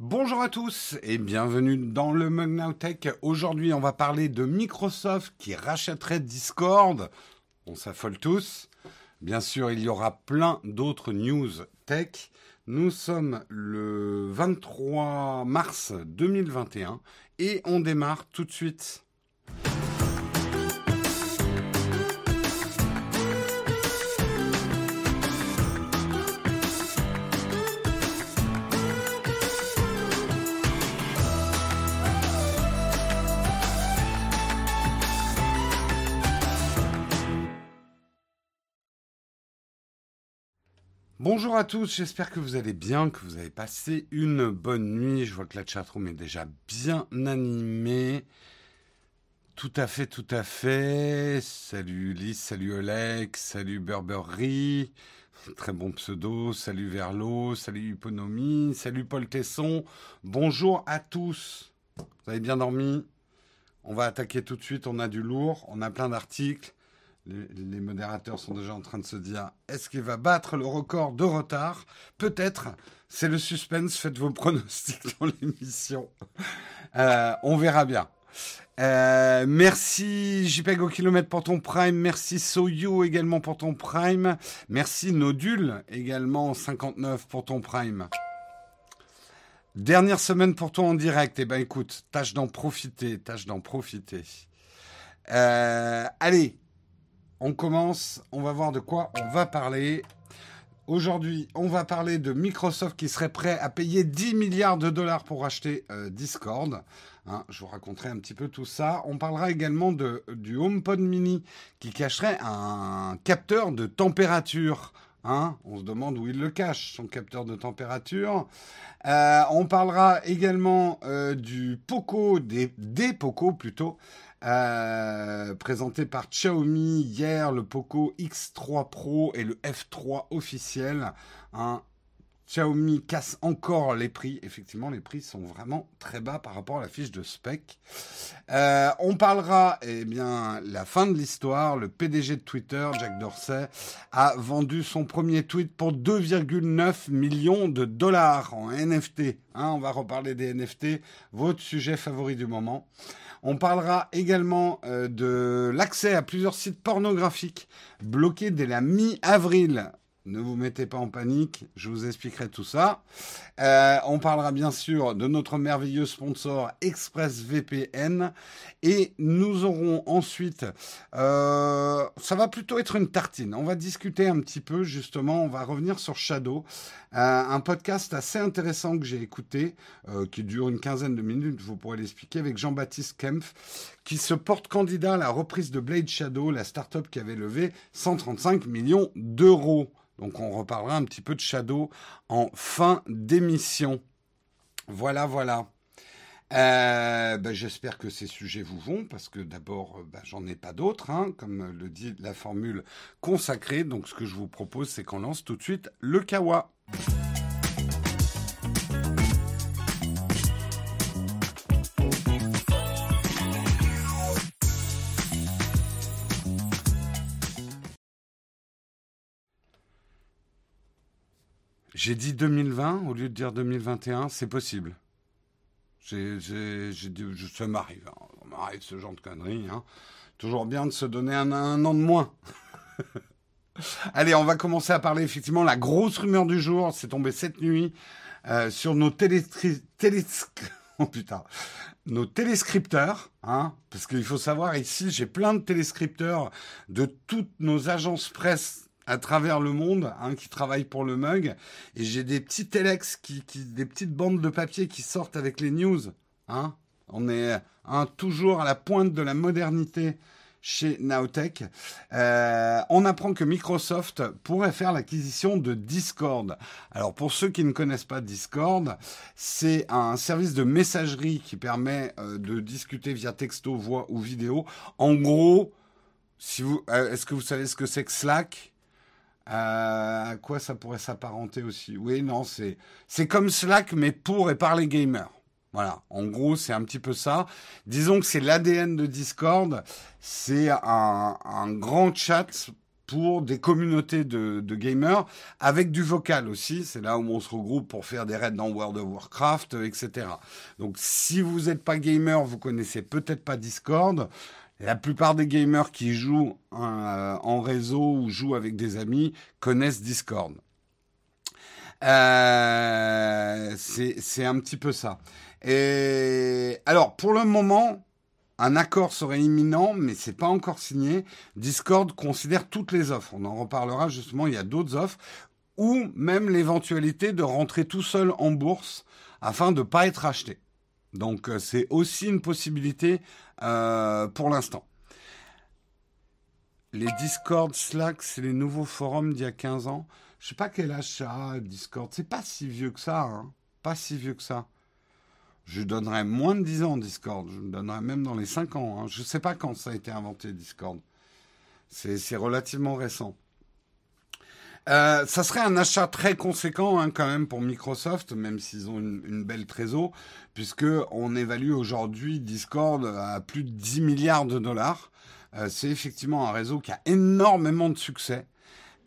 Bonjour à tous et bienvenue dans le Mug Tech. Aujourd'hui, on va parler de Microsoft qui rachèterait Discord. On s'affole tous. Bien sûr, il y aura plein d'autres news tech. Nous sommes le 23 mars 2021 et on démarre tout de suite. Bonjour à tous, j'espère que vous allez bien, que vous avez passé une bonne nuit. Je vois que la chatroom est déjà bien animée. Tout à fait, tout à fait. Salut Lys, salut Oleg, salut Burberry. Très bon pseudo. Salut Verlo, salut Hyponomie, salut Paul Tesson. Bonjour à tous. Vous avez bien dormi? On va attaquer tout de suite. On a du lourd, on a plein d'articles les, modérateurs sont déjà en train de se dire est-ce qu'il va battre le record de retard? Peut-être. C'est le suspense. Faites vos pronostics dans l'émission. Euh, on verra bien. Euh, merci JPEG au kilomètre pour ton prime. Merci Soyu également pour ton prime. Merci Nodule également 59 pour ton prime. Dernière semaine pour toi en direct. Eh ben écoute, tâche d'en profiter, tâche d'en profiter. Euh, allez, on commence, on va voir de quoi on va parler. Aujourd'hui, on va parler de Microsoft qui serait prêt à payer 10 milliards de dollars pour acheter euh, Discord. Hein, je vous raconterai un petit peu tout ça. On parlera également de, du HomePod mini qui cacherait un capteur de température. Hein. on se demande où il le cache, son capteur de température. Euh, on parlera également euh, du Poco, des, des Poco plutôt, présenté par Xiaomi hier, le Poco X3 Pro et le F3 officiel. Xiaomi casse encore les prix. Effectivement, les prix sont vraiment très bas par rapport à la fiche de spec. Euh, on parlera, eh bien, la fin de l'histoire. Le PDG de Twitter, Jack Dorsey, a vendu son premier tweet pour 2,9 millions de dollars en NFT. Hein, on va reparler des NFT, votre sujet favori du moment. On parlera également euh, de l'accès à plusieurs sites pornographiques bloqués dès la mi-avril. Ne vous mettez pas en panique, je vous expliquerai tout ça. Euh, on parlera bien sûr de notre merveilleux sponsor ExpressVPN et nous aurons ensuite, euh, ça va plutôt être une tartine. On va discuter un petit peu justement, on va revenir sur Shadow, euh, un podcast assez intéressant que j'ai écouté, qui dure une quinzaine de minutes, vous pourrez l'expliquer, avec Jean-Baptiste Kempf, qui se porte candidat à la reprise de Blade Shadow, la startup qui avait levé 135 millions d'euros. Donc on reparlera un petit peu de Shadow en fin d'émission. Voilà, voilà. Euh, ben, j'espère que ces sujets vous vont, parce que d'abord, ben, j'en ai pas d'autres, hein, comme le dit la formule consacrée. Donc ce que je vous propose, c'est qu'on lance tout de suite le Kawa. J'ai dit 2020 au lieu de dire 2021, c'est possible. J'ai, ça m'arrive, hein. ce genre de conneries. Hein. Toujours bien de se donner un, an de moins. Allez, on va commencer à parler effectivement la grosse rumeur du jour. C'est tombé cette nuit euh, sur nos télé, oh, putain, nos téléscripteurs, hein, parce qu'il faut savoir ici, j'ai plein de téléscripteurs de toutes nos agences presse à travers le monde hein, qui travaillent pour le mug. Et j'ai des petits telex, qui, des petites bandes de papier qui sortent avec les news. Hein. On est hein, toujours à la pointe de la modernité chez Nowtech. Euh, on apprend que Microsoft pourrait faire l'acquisition de Discord. Alors pour ceux qui ne connaissent pas Discord, c'est un service de messagerie qui permet euh, de discuter via texto, voix ou vidéo. En gros, si euh, est-ce que vous savez ce que c'est que Slack? À quoi ça pourrait s'apparenter aussi? Oui, non, c'est c'est comme Slack, mais pour et par les gamers. Voilà, en gros, c'est un petit peu ça. Disons que c'est l'ADN de Discord. C'est un, un, grand chat pour des communautés de, gamers avec du vocal aussi. C'est là où on se regroupe pour faire des raids dans World of Warcraft, etc. Donc si vous n'êtes pas gamer, vous connaissez peut-être pas Discord. La plupart des gamers qui jouent euh, en réseau ou jouent avec des amis connaissent Discord. Euh, c'est un petit peu ça. Et alors, pour le moment, un accord serait imminent, mais c'est pas encore signé. Discord considère toutes les offres. On en reparlera justement. Il y a d'autres offres ou même l'éventualité de rentrer tout seul en bourse afin de ne pas être acheté. Donc euh, c'est aussi une possibilité euh, pour l'instant. Les Discord, Slack, c'est les nouveaux forums d'il y a 15 ans. Je sais pas quel âge ça a, Discord. C'est pas si vieux que ça. Hein. Pas si vieux que ça. Je donnerais moins de 10 ans Discord. Je me donnerais même dans les 5 ans. Hein. Je ne sais pas quand ça a été inventé, Discord. C'est relativement récent. Euh, ça serait un achat très conséquent hein, quand même pour Microsoft, même s'ils ont une, belle trésor, puisque on évalue aujourd'hui Discord à plus de 10 milliards de dollars. Euh, c'est effectivement un réseau qui a énormément de succès.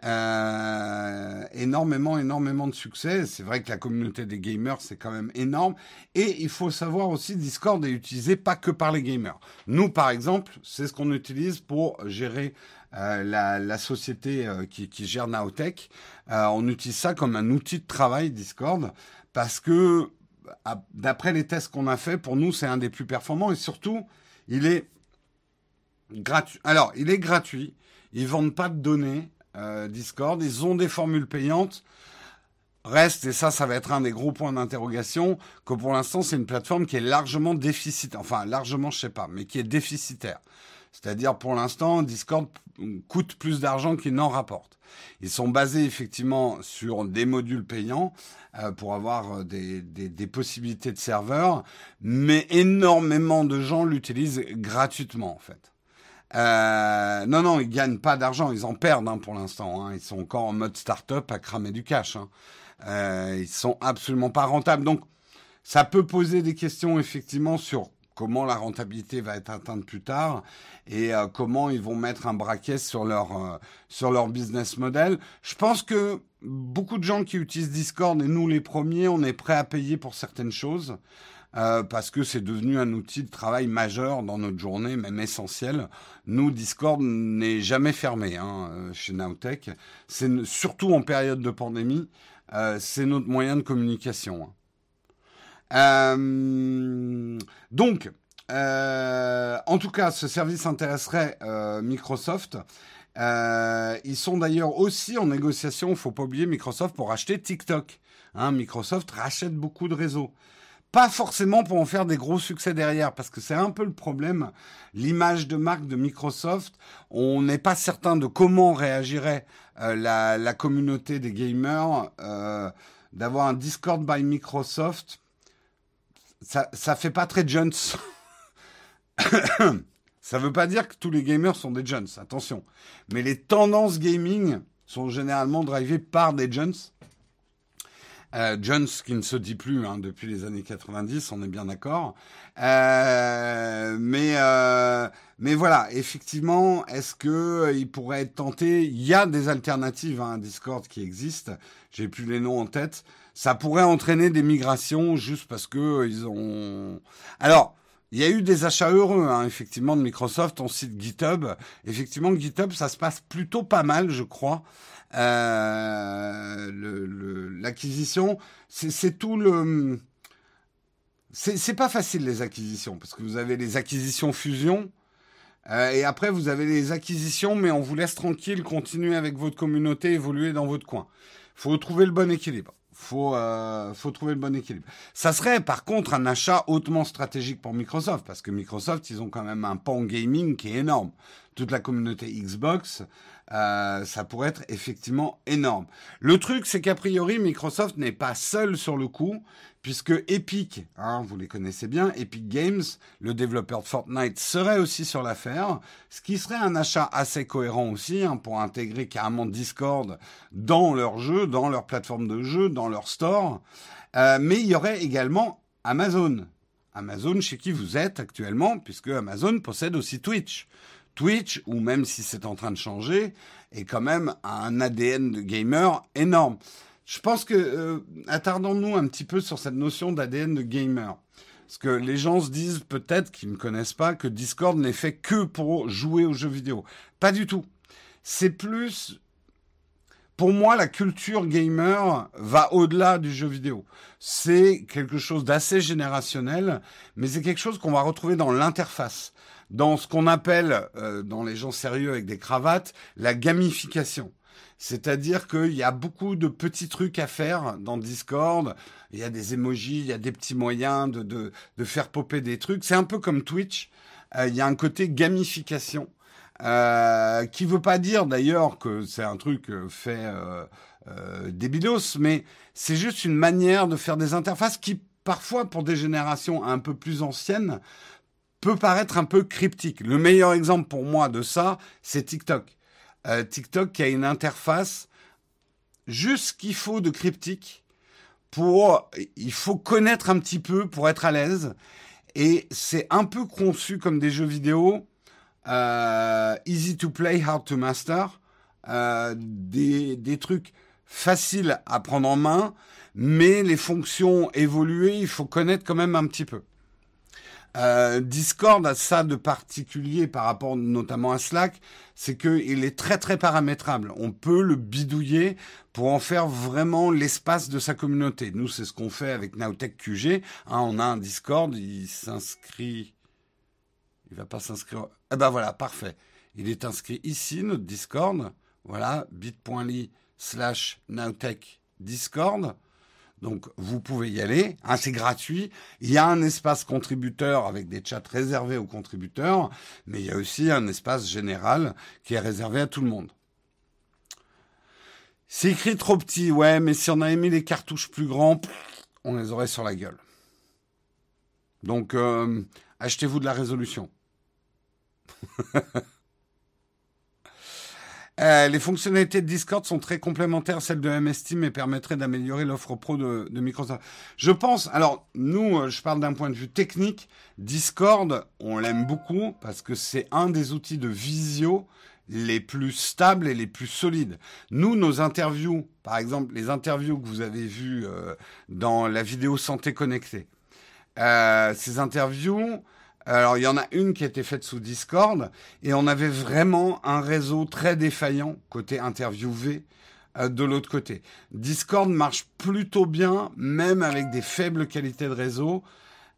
Euh, énormément, énormément de succès. C'est vrai que la communauté des gamers, c'est quand même énorme. Et il faut savoir aussi, Discord est utilisé pas que par les gamers. Nous, par exemple, c'est ce qu'on utilise pour gérer euh, la, société euh, qui, gère Naotech. on utilise ça comme un outil de travail, Discord, parce que d'après les tests qu'on a fait, pour nous, c'est un des plus performants et surtout, il est gratuit. Alors, il est gratuit. Ils vendent pas de données. Euh, Discord. Ils ont des formules payantes. Reste, et ça, ça va être un des gros points d'interrogation, que pour l'instant, c'est une plateforme qui est largement déficitaire. Enfin, largement, je sais pas, mais qui est déficitaire. C'est-à-dire, pour l'instant, Discord coûte plus d'argent qu'il n'en rapporte. Ils sont basés effectivement sur des modules payants euh, pour avoir euh, des, des, possibilités de serveurs, mais énormément de gens l'utilisent gratuitement en fait. Euh, non, non, ils gagnent pas d'argent, ils en perdent hein, pour l'instant. Hein. Ils sont encore en mode start-up à cramer du cash. Hein. Euh, ils sont absolument pas rentables. Donc, ça peut poser des questions effectivement sur comment la rentabilité va être atteinte plus tard et euh, comment ils vont mettre un braquet sur leur euh, sur leur business model. Je pense que beaucoup de gens qui utilisent Discord et nous les premiers, on est prêts à payer pour certaines choses. Euh, parce que c'est devenu un outil de travail majeur dans notre journée, même essentiel. Nous, Discord n'est jamais fermé hein, chez Nowtech. C'est surtout en période de pandémie, c'est notre moyen de communication. Hein. donc, en tout cas, ce service intéresserait Microsoft. ils sont d'ailleurs aussi en négociation, il faut pas oublier Microsoft pour acheter TikTok. Hein, Microsoft rachète beaucoup de réseaux. Pas forcément pour en faire des gros succès derrière, parce que c'est un peu le problème. L'image de marque de Microsoft, on n'est pas certain de comment réagirait euh, la, communauté des gamers. Euh, d'avoir un Discord by Microsoft, ça, ça fait pas très jeunes. ça veut pas dire que tous les gamers sont des jeunes, attention. Mais les tendances gaming sont généralement drivées par des jeunes. Euh, Jones, qui ne se dit plus hein, depuis les années 90, on est bien d'accord. Euh, mais euh, mais voilà, effectivement, est-ce que euh, il pourrait être tenté? Il y a des alternatives à un Discord qui existent. J'ai plus les noms en tête. Ça pourrait entraîner des migrations juste parce que euh, ils ont. Alors. Il y a eu des achats heureux, hein, effectivement, de Microsoft. On cite GitHub. Effectivement, GitHub, ça se passe plutôt pas mal, je crois. Euh, l'acquisition, c'est tout le... C'est pas facile les acquisitions, parce que vous avez les acquisitions fusion, euh, et après vous avez les acquisitions, mais on vous laisse tranquille, continuer avec votre communauté, évoluer dans votre coin. faut trouver le bon équilibre. Faut, euh, faut trouver le bon équilibre. Ça serait par contre un achat hautement stratégique pour Microsoft, parce que Microsoft, ils ont quand même un pan gaming qui est énorme. Toute la communauté Xbox, euh, ça pourrait être effectivement énorme. Le truc, c'est qu'a priori, Microsoft n'est pas seul sur le coup, puisque Epic, hein, vous les connaissez bien, Epic Games, le développeur de Fortnite, serait aussi sur l'affaire, ce qui serait un achat assez cohérent aussi, hein, pour intégrer carrément Discord dans leur jeu, dans leur plateforme de jeu, dans leur store. Euh, mais il y aurait également Amazon. Amazon chez qui vous êtes actuellement, puisque Amazon possède aussi Twitch. Twitch, ou même si c'est en train de changer, est quand même un ADN de gamer énorme. Je pense que euh, attardons-nous un petit peu sur cette notion d'ADN de gamer. Parce que les gens se disent peut-être qu'ils ne connaissent pas que Discord n'est fait que pour jouer aux jeux vidéo. Pas du tout. C'est plus pour moi, la culture gamer va au-delà du jeu vidéo. C'est quelque chose d'assez générationnel, mais c'est quelque chose qu'on va retrouver dans l'interface, dans ce qu'on appelle, euh, dans les gens sérieux avec des cravates, la gamification. C'est-à-dire qu'il y a beaucoup de petits trucs à faire dans Discord. Il y a des emojis, il y a des petits moyens de, faire popper des trucs. C'est un peu comme Twitch. Euh, il y a un côté gamification. Euh, qui veut pas dire d'ailleurs que c'est un truc euh, fait euh, euh, débilos, mais c'est juste une manière de faire des interfaces qui parfois pour des générations un peu plus anciennes peut paraître un peu cryptique. Le meilleur exemple pour moi de ça, c'est TikTok. Euh, TikTok qui a une interface juste ce qu'il faut de cryptique pour il faut connaître un petit peu pour être à l'aise et c'est un peu conçu comme des jeux vidéo euh, easy to play, hard to master, euh, des, des trucs faciles à prendre en main, mais les fonctions évoluées, il faut connaître quand même un petit peu. Euh, Discord a ça de particulier par rapport notamment à Slack, c'est qu'il est très très paramétrable. On peut le bidouiller pour en faire vraiment l'espace de sa communauté. Nous, c'est ce qu'on fait avec Nowtech QG. Hein, on a un Discord, il s'inscrit il va pas s'inscrire. Eh ben voilà, parfait. Il est inscrit ici, notre Discord. Voilà, bit.ly slash Nowtech Discord. Donc, vous pouvez y aller. Hein, c'est gratuit. Il y a un espace contributeur avec des chats réservés aux contributeurs, mais il y a aussi un espace général qui est réservé à tout le monde. C'est écrit trop petit, ouais, mais si on avait mis les cartouches plus grands, on les aurait sur la gueule. Donc, euh, achetez-vous de la résolution. Euh, les fonctionnalités de Discord sont très complémentaires à celles de MS Team et permettraient d'améliorer l'offre pro de, de, Microsoft. Je pense, alors nous, euh, je parle d'un point de vue technique, Discord, on l'aime beaucoup parce que c'est un des outils de visio les plus stables et les plus solides. Nous, nos interviews, par exemple, les interviews que vous avez vues euh, dans la vidéo Santé Connectée, ces interviews, alors, il y en a une qui a été faite sous Discord, et on avait vraiment un réseau très défaillant, côté interviewé, euh, de l'autre côté. Discord marche plutôt bien, même avec des faibles qualités de réseau.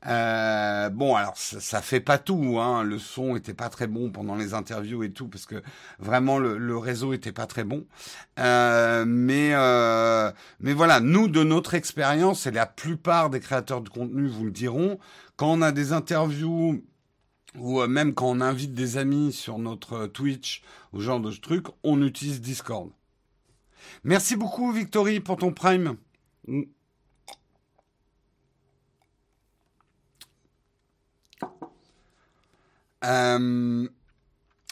Euh, bon, alors ça, ça, fait pas tout. Hein. Le son était pas très bon pendant les interviews et tout, parce que vraiment le, le réseau était pas très bon. Euh, mais euh, mais voilà, nous de notre expérience, et la plupart des créateurs de contenu vous le diront, quand on a des interviews ou euh, même quand on invite des amis sur notre Twitch ou genre de trucs, on utilise Discord. Merci beaucoup Victory pour ton prime. Euh,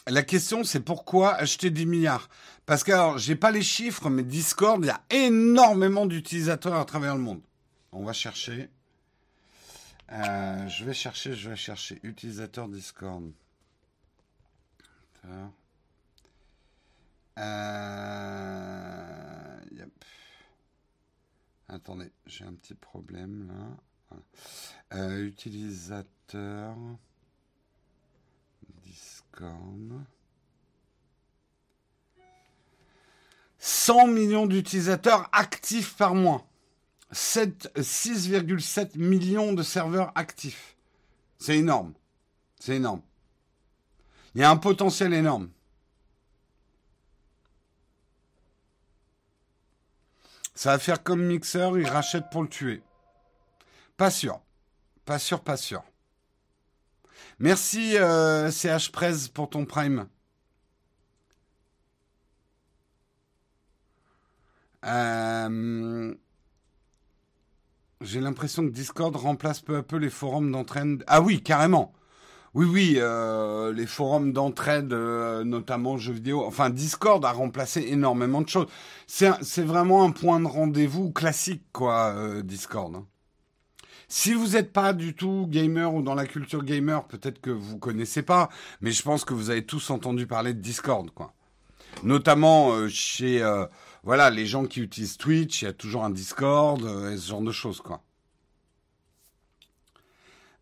la question, c'est pourquoi acheter 10 milliards? Parce que, alors, j'ai pas les chiffres, mais Discord, il y a énormément d'utilisateurs à travers le monde. On va chercher. Euh, je vais chercher, je vais chercher. Utilisateur Discord. Euh. Attendez, j'ai un petit problème là. Utilisateur. Discord. 100 millions d'utilisateurs actifs par mois. 6,7 millions de serveurs actifs. C'est énorme. C'est énorme. Il y a un potentiel énorme. Ça va faire comme Mixer, il rachète pour le tuer. Pas sûr. Pas sûr, pas sûr. Merci euh, CH Prez pour ton prime. Euh, J'ai l'impression que Discord remplace peu à peu les forums d'entraîne. Ah oui, carrément. Oui, oui, euh, les forums d'entraide, euh, notamment jeux vidéo. Enfin, Discord a remplacé énormément de choses. C'est vraiment un point de rendez-vous classique, quoi, euh, Discord. Hein. Si vous n'êtes pas du tout gamer ou dans la culture gamer, peut-être que vous connaissez pas, mais je pense que vous avez tous entendu parler de Discord, quoi. Notamment euh, chez euh, voilà les gens qui utilisent Twitch, il y a toujours un Discord et ce genre de choses, quoi.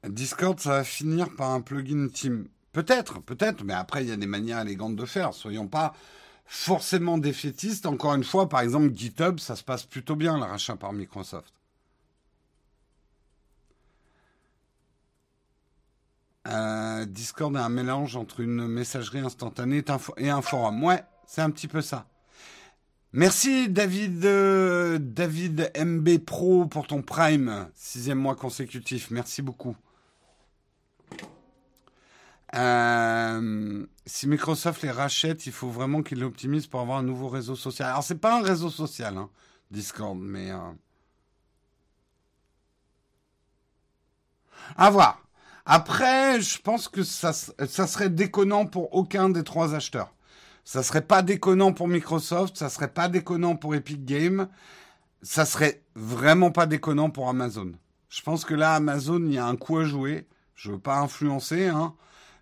Discord, ça va finir par un plugin Team. Peut-être, peut-être, mais après, il y a des manières élégantes de faire. Soyons pas forcément défaitistes. Encore une fois, par exemple, GitHub, ça se passe plutôt bien, le rachat par Microsoft. Discord est un mélange entre une messagerie instantanée et un forum. Ouais, c'est un petit peu ça. Merci David, euh, David MB Pro pour ton Prime, sixième mois consécutif. Merci beaucoup. Euh, si Microsoft les rachète, il faut vraiment qu'ils l'optimisent pour avoir un nouveau réseau social. Alors c'est pas un réseau social, hein, Discord, mais euh... à voir. Après, je pense que ça, ça serait déconnant pour aucun des trois acheteurs. Ça serait pas déconnant pour Microsoft, ça serait pas déconnant pour Epic Games, ça serait vraiment pas déconnant pour Amazon. Je pense que là, Amazon, il y a un coup à jouer. Je veux pas influencer, hein.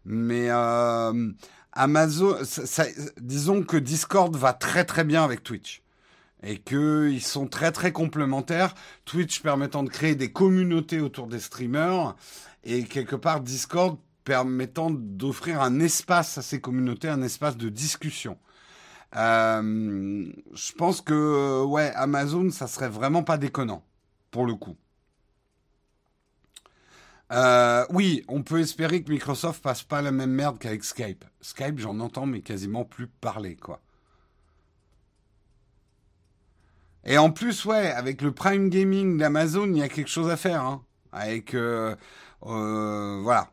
Mais euh, Amazon, disons que Discord va très très bien avec Twitch et qu'ils sont très très complémentaires. Twitch permettant de créer des communautés autour des streamers et quelque part Discord permettant d'offrir un espace à ces communautés, un espace de discussion. Euh, je pense que ouais, Amazon, ça serait vraiment pas déconnant pour le coup. Euh, oui, on peut espérer que Microsoft passe pas la même merde qu'avec Skype. Skype, j'en entends mais quasiment plus parler, quoi. Et en plus, ouais, avec le Prime Gaming d'Amazon, il y a quelque chose à faire. Hein. Avec, euh, euh, voilà.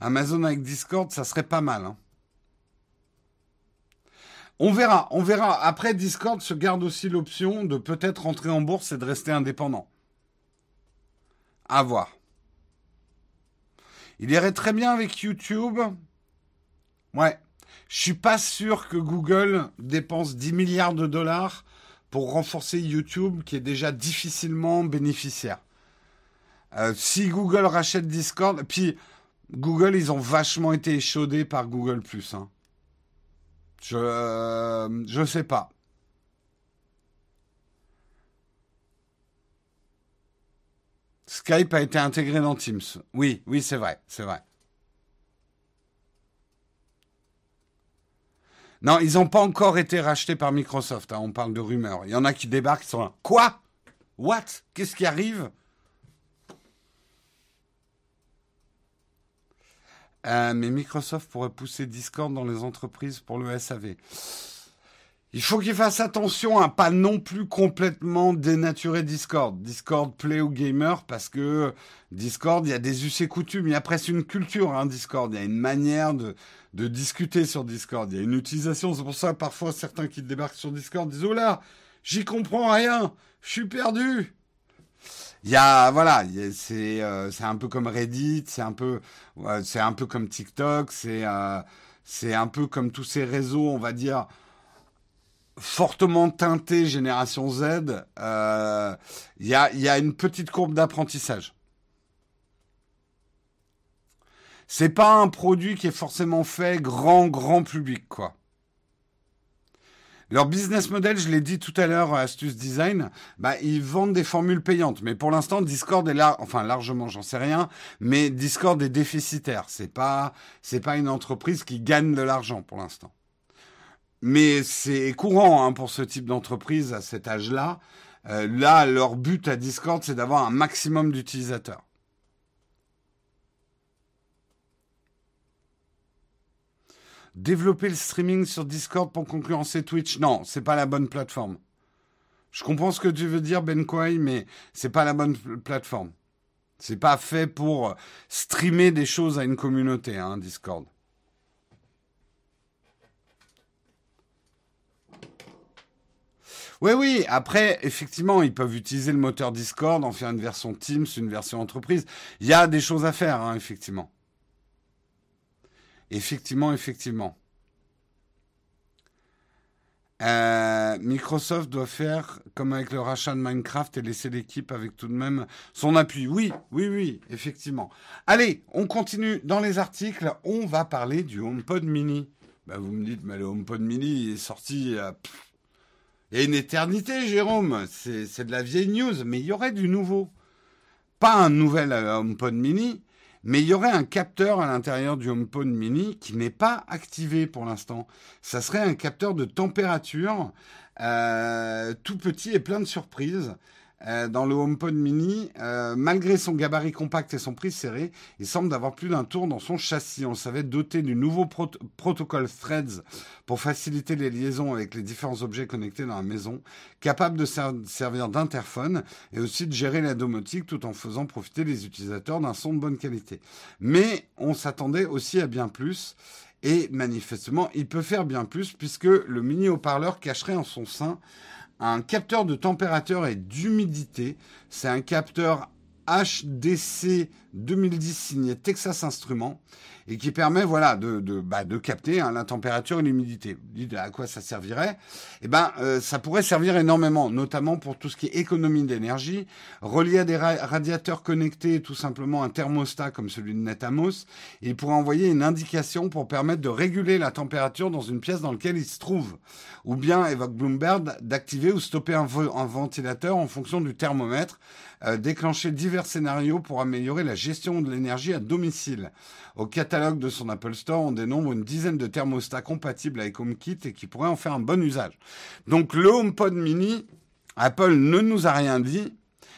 Amazon avec Discord, ça serait pas mal. Hein. On verra, on verra. Après, Discord se garde aussi l'option de peut-être rentrer en bourse et de rester indépendant. À voir. Il irait très bien avec YouTube. Ouais. Je suis pas sûr que Google dépense 10 milliards de dollars pour renforcer YouTube, qui est déjà difficilement bénéficiaire. Euh, si Google rachète Discord, puis Google, ils ont vachement été échaudés par Google Hein. Je, euh, je sais pas. Skype a été intégré dans Teams. Oui, oui, c'est vrai, c'est vrai. Non, ils n'ont pas encore été rachetés par Microsoft. Hein, on parle de rumeurs. Il y en a qui débarquent, qui sont là. Quoi? What? Qu'est-ce qui arrive? Euh, Mais Microsoft pourrait pousser Discord dans les entreprises pour le SAV. Il faut qu'il fasse attention à pas non plus complètement dénaturer Discord. Discord play aux gamers parce que Discord, il y a des us et coutumes. Il y a presque une culture, hein, Discord. Il y a une manière de, de discuter sur Discord. Il y a une utilisation. C'est pour ça, parfois, certains qui débarquent sur Discord disent, oh là, j'y comprends rien. Je suis perdu. Il y a, voilà, c'est, euh, c'est un peu comme Reddit, c'est un peu, un peu comme TikTok, c'est, euh, c'est un peu comme tous ces réseaux, on va dire, fortement teinté génération Z, il euh, y, a, y, a, une petite courbe d'apprentissage. C'est pas un produit qui est forcément fait grand, grand public, quoi. Leur business model, je l'ai dit tout à l'heure Astuce Design, bah, ils vendent des formules payantes. Mais pour l'instant, Discord est là, enfin, largement, j'en sais rien, mais Discord est déficitaire. C'est pas, c'est pas une entreprise qui gagne de l'argent pour l'instant. Mais c'est courant hein, pour ce type d'entreprise à cet âge-là. Euh, là, leur but à Discord, c'est d'avoir un maximum d'utilisateurs. Développer le streaming sur Discord pour concurrencer Twitch, non, c'est pas la bonne plateforme. Je comprends ce que tu veux dire, Ben Kwai, mais c'est pas la bonne plateforme. C'est pas fait pour streamer des choses à une communauté, hein, Discord. Oui, oui. Après, effectivement, ils peuvent utiliser le moteur Discord, en faire une version Teams, une version entreprise. Il y a des choses à faire, hein, effectivement. Effectivement, effectivement. Euh, Microsoft doit faire comme avec le rachat de Minecraft et laisser l'équipe avec tout de même son appui. Oui, oui, oui, effectivement. Allez, on continue dans les articles. On va parler du HomePod Mini. Bah, vous me dites, mais le HomePod Mini est sorti il y a une éternité, Jérôme. C'est de la vieille news, mais il y aurait du nouveau. Pas un nouvel euh, HomePod Mini, mais il y aurait un capteur à l'intérieur du HomePod mini qui n'est pas activé pour l'instant. Ça serait un capteur de température euh, tout petit et plein de surprises. Euh, dans le HomePod mini, euh, malgré son gabarit compact et son prix serré, il semble avoir plus d'un tour dans son châssis. On savait doté du nouveau protocole Threads pour faciliter les liaisons avec les différents objets connectés dans la maison, capable de servir d'interphone et aussi de gérer la domotique tout en faisant profiter les utilisateurs d'un son de bonne qualité. Mais on s'attendait aussi à bien plus. Et manifestement, il peut faire bien plus puisque le mini haut-parleur cacherait en son sein un capteur de température et d'humidité. C'est un capteur HDC 2010 signé Texas Instruments et qui permet voilà de, de, bah, de capter hein, la température et l'humidité. Dites à quoi ça servirait? Eh ben, euh, ça pourrait servir énormément, notamment pour tout ce qui est économie d'énergie, relié à des radiateurs connectés, tout simplement un thermostat comme celui de Netamos. il pourrait envoyer une indication pour permettre de réguler la température dans une pièce dans laquelle il se trouve, ou bien évoque Bloomberg d'activer ou stopper un ventilateur en fonction du thermomètre euh, déclencher divers scénarios pour améliorer la gestion de l'énergie à domicile. Au catalogue de son Apple Store, on dénombre une dizaine de thermostats compatibles avec HomeKit et qui pourraient en faire un bon usage. Donc le HomePod mini, Apple ne nous a rien dit.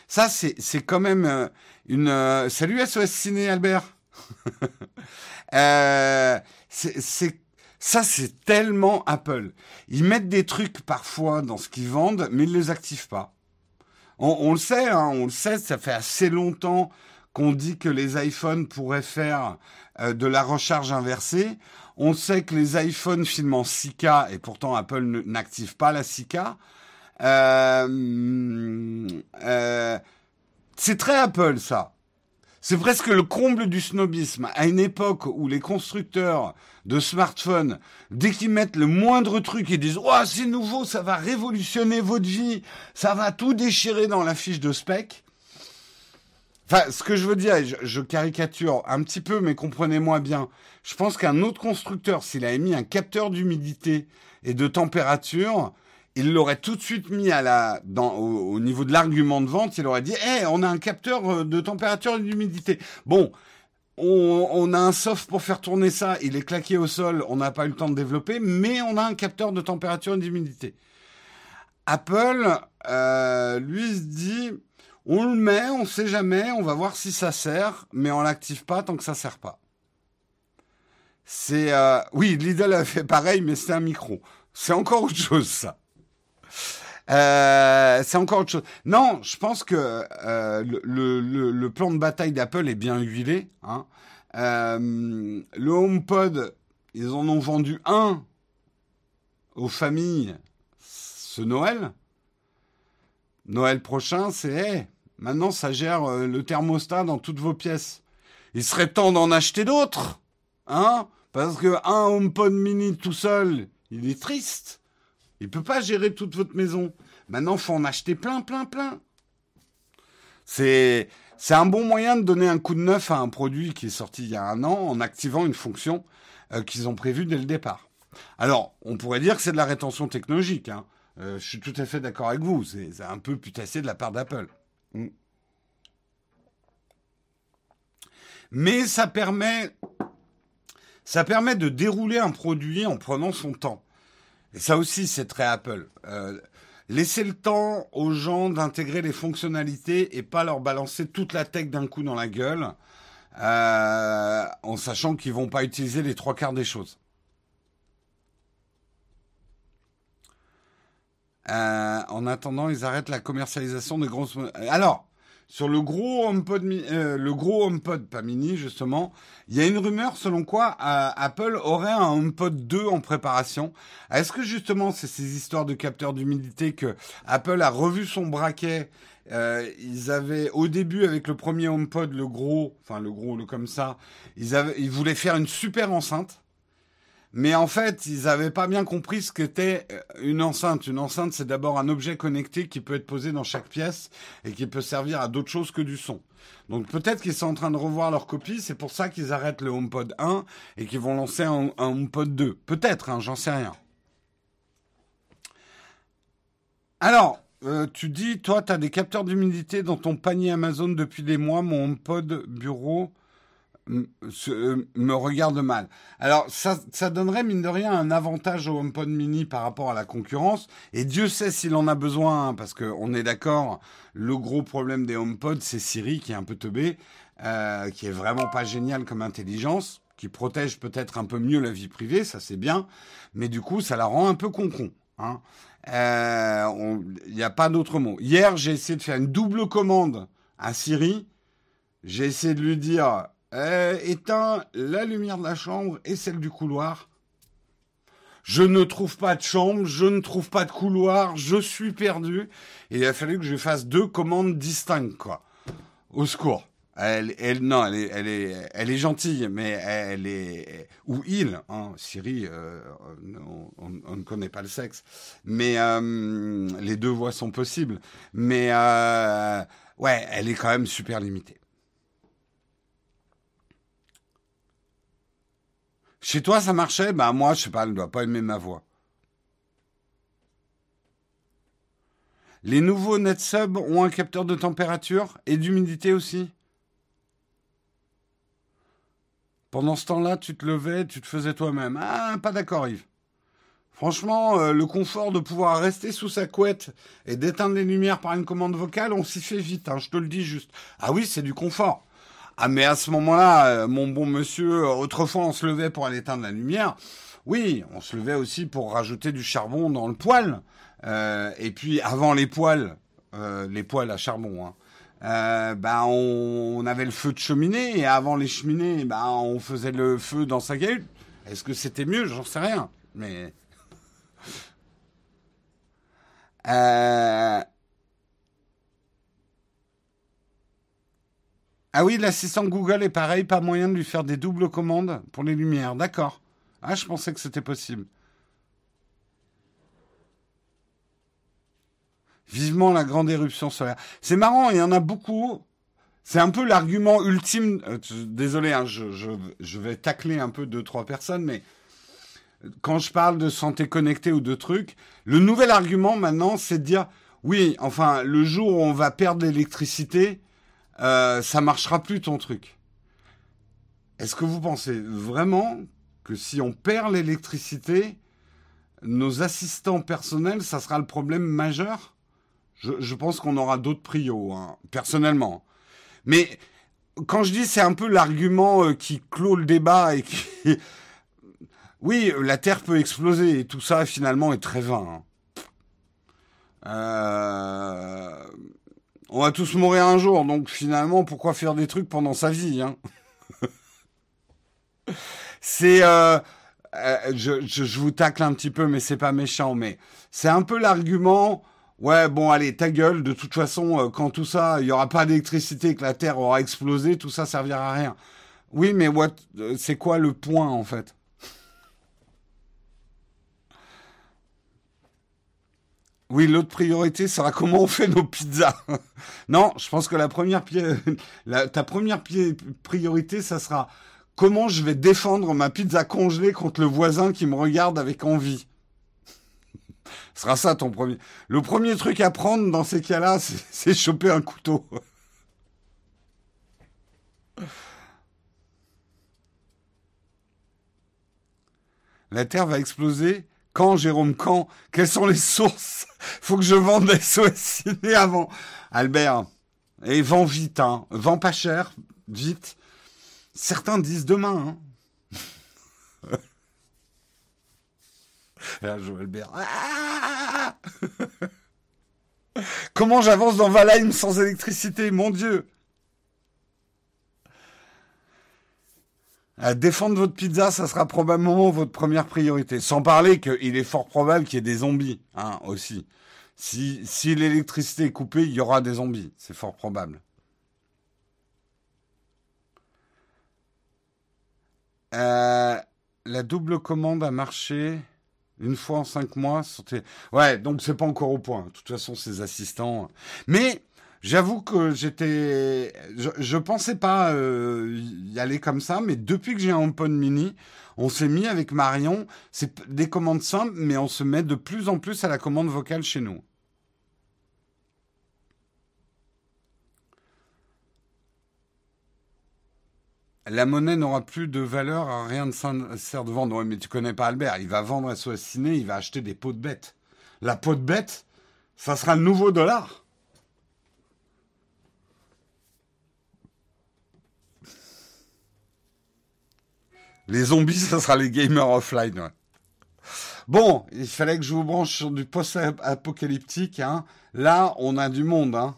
Ça, c'est quand même euh, une... Euh, salut SOS Ciné, Albert c'est ça, c'est tellement Apple. Ils mettent des trucs parfois dans ce qu'ils vendent, mais ils les activent pas. On, le sait, hein, on le sait, ça fait assez longtemps qu'on dit que les iPhones pourraient faire euh, de la recharge inversée. On sait que les iPhones filment en 6K et pourtant Apple n'active pas la 6K. Euh, euh, c'est très Apple ça. C'est presque le comble du snobisme. À une époque où les constructeurs de smartphones, dès qu'ils mettent le moindre truc, ils disent Oh, c'est nouveau, ça va révolutionner votre vie, ça va tout déchirer dans la fiche de spec. Enfin, ce que je veux dire, je, caricature un petit peu, mais comprenez-moi bien. Je pense qu'un autre constructeur, s'il avait mis un capteur d'humidité et de température, il l'aurait tout de suite mis à la, au, niveau de l'argument de vente, il aurait dit, hé, on a un capteur euh, de température et d'humidité. Bon, on, a un soft pour faire tourner ça, il est claqué au sol, on n'a pas eu le temps de développer, mais on a un capteur de température et d'humidité. Apple, euh, lui, se dit, on le met, on sait jamais, on va voir si ça sert, mais on l'active pas tant que ça sert pas. C'est, euh, oui, Lidl a fait pareil, mais c'est un micro. C'est encore autre chose, ça. Euh, c'est encore autre chose. Non, je pense que euh, le, plan de bataille d'Apple est bien huilé. Hein. Euh, le HomePod, ils en ont vendu un aux familles ce Noël. Noël prochain, c'est maintenant ça gère le thermostat dans toutes vos pièces. Il serait temps d'en acheter d'autres, hein Parce que un HomePod mini tout seul, il est triste. Il peut pas gérer toute votre maison. Maintenant, faut en acheter plein, plein, plein. C'est c'est un bon moyen de donner un coup de neuf à un produit qui est sorti il y a un an en activant une fonction euh, qu'ils ont prévue dès le départ. Alors, on pourrait dire que c'est de la rétention technologique. Hein. Euh, je suis tout à fait d'accord avec vous. C'est un peu putassé de la part d'Apple. Mm. Mais ça permet, ça permet de dérouler un produit en prenant son temps. Et ça aussi, c'est très Apple. Euh, laisser le temps aux gens d'intégrer les fonctionnalités et pas leur balancer toute la tech d'un coup dans la gueule, euh, en sachant qu'ils vont pas utiliser les trois quarts des choses. Euh, en attendant, ils arrêtent la commercialisation des grosses. Alors, sur le gros HomePod, euh, le gros HomePod, pas mini justement, il y a une rumeur selon quoi euh, Apple aurait un HomePod 2 en préparation. Est-ce que justement c'est ces histoires de capteurs d'humidité que Apple a revu son braquet euh, ils avaient au début avec le premier HomePod, le gros, enfin le gros, le comme ça, ils avaient, ils voulaient faire une super enceinte. Mais en fait, ils n'avaient pas bien compris ce qu'était euh, une enceinte. Une enceinte, c'est d'abord un objet connecté qui peut être posé dans chaque pièce et qui peut servir à d'autres choses que du son. Donc peut-être qu'ils sont en train de revoir leur copie, c'est pour ça qu'ils arrêtent le HomePod 1 et qu'ils vont lancer un, HomePod 2. Peut-être, hein, j'en sais rien. Alors, euh, tu dis, toi, tu as des capteurs d'humidité dans ton panier Amazon depuis des mois. Mon HomePod bureau euh, me regarde mal. Alors, ça, donnerait, mine de rien, un avantage au HomePod mini par rapport à la concurrence. Et Dieu sait s'il en a besoin, hein, parce qu'on est d'accord, le gros problème des HomePod, c'est Siri, qui est un peu teubé, euh, qui est vraiment pas génial comme intelligence, qui protège peut-être un peu mieux la vie privée, ça c'est bien, mais du coup, ça la rend un peu concon. Hein. Euh, il n'y a pas d'autre mot. Hier, j'ai essayé de faire une double commande à Siri. J'ai essayé de lui dire euh, éteins la lumière de la chambre et celle du couloir. Je ne trouve pas de chambre, je ne trouve pas de couloir, je suis perdu. Il a fallu que je fasse deux commandes distinctes, quoi. Au secours. Elle, elle, non, elle est, elle est, elle est gentille, mais elle est, ou il, hein, Siri, euh, on, ne connaît pas le sexe, mais euh, les deux voix sont possibles. Mais ouais, elle est quand même super limitée. Chez toi, ça marchait? Bah moi, je sais pas, elle ne doit pas aimer ma voix. Les nouveaux NetSub ont un capteur de température et d'humidité aussi? Pendant ce temps-là, tu te levais, tu te faisais toi-même. Ah, pas d'accord, Yves. Franchement, euh, le confort de pouvoir rester sous sa couette et d'éteindre les lumières par une commande vocale, on s'y fait vite, hein, je te le dis juste. Ah oui, c'est du confort. Ah mais à ce moment-là, euh, mon bon monsieur, euh, autrefois on se levait pour aller éteindre la lumière. Oui, on se levait aussi pour rajouter du charbon dans le poêle. Euh, et puis avant les poêles, les poêles à charbon, hein, bah, on, avait le feu de cheminée et avant les cheminées, bah, on faisait le feu dans sa gueule. Est-ce que c'était mieux? J'en sais rien. Mais Ah oui, l'assistant Google est pareil, pas moyen de lui faire des doubles commandes pour les lumières. D'accord. Ah, je pensais que c'était possible. Vivement la grande éruption solaire. C'est marrant, il y en a beaucoup. C'est un peu l'argument ultime. Euh, désolé, hein, je, je, vais tacler un peu deux, trois personnes, mais quand je parle de santé connectée ou de trucs, le nouvel argument maintenant, c'est de dire oui, enfin, le jour où on va perdre l'électricité, euh, ça marchera plus ton truc. Est-ce que vous pensez vraiment que si on perd l'électricité, nos assistants personnels, ça sera le problème majeur? Je, pense qu'on aura d'autres prios, hein, personnellement. Mais quand je dis c'est un peu l'argument euh, qui clôt le débat et qui... oui, la Terre peut exploser et tout ça finalement est très vain. Hein. Euh on va tous mourir un jour, donc finalement, pourquoi faire des trucs pendant sa vie hein C'est, euh, euh, je, je, vous tacle un petit peu, mais c'est pas méchant, mais c'est un peu l'argument. Ouais, bon, allez, ta gueule. De toute façon, euh, quand tout ça, il y aura pas d'électricité, que la Terre aura explosé, tout ça servira à rien. Oui, mais what, c'est quoi le point en fait? Oui, l'autre priorité sera comment on fait nos pizzas. non, je pense que la première ta première priorité, ça sera comment je vais défendre ma pizza congelée contre le voisin qui me regarde avec envie. Ce sera ça ton premier. Le premier truc à prendre dans ces cas-là, c'est choper un couteau. La Terre va exploser quand, Jérôme, quand? Quelles sont les sources? Faut que je vende SOS Ciné avant. Albert, et vends vite, hein. Vends pas cher, vite. Certains disent demain, hein. Là, Joël Albert. Ah Comment j'avance dans Valheim sans électricité, mon Dieu Défendre votre pizza, ça sera probablement votre première priorité. Sans parler qu'il est fort probable qu'il y ait des zombies, hein, aussi. Si, si l'électricité est coupée, il y aura des zombies. C'est fort probable. Euh, la double commande a marché une fois en cinq mois. Ouais, donc c'est pas encore au point. De toute façon, ces assistants. Mais j'avoue que j'étais, je, pensais pas euh, y aller comme ça, mais depuis que j'ai un HomePod Mini, on s'est mis avec Marion. C'est des commandes simples, mais on se met de plus en plus à la commande vocale chez nous. la monnaie n'aura plus de valeur, rien ne sert de vendre. Ouais, mais tu connais pas Albert, il va vendre SOS Ciné, il va acheter des pots de bêtes. La peau de bête, ça sera le nouveau dollar. Les zombies, ça sera les gamers offline. Bon, il fallait que je vous branche sur du post-apocalyptique. Hein. Là, on a du monde. Hein.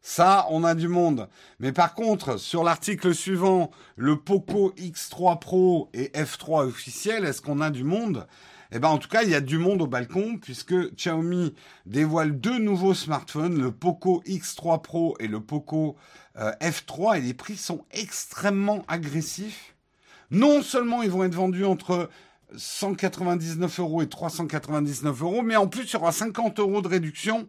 Ça, on a du monde. Mais par contre, sur l'article suivant, le Poco X3 Pro et F3 officiel, est-ce qu'on a du monde? Eh ben, en tout cas, il y a du monde au balcon puisque Xiaomi dévoile deux nouveaux smartphones, le Poco X3 Pro et le Poco euh, F3, et les prix sont extrêmement agressifs. Non seulement ils vont être vendus entre 199 euros et 399 euros, mais en plus, il y aura 50 euros de réduction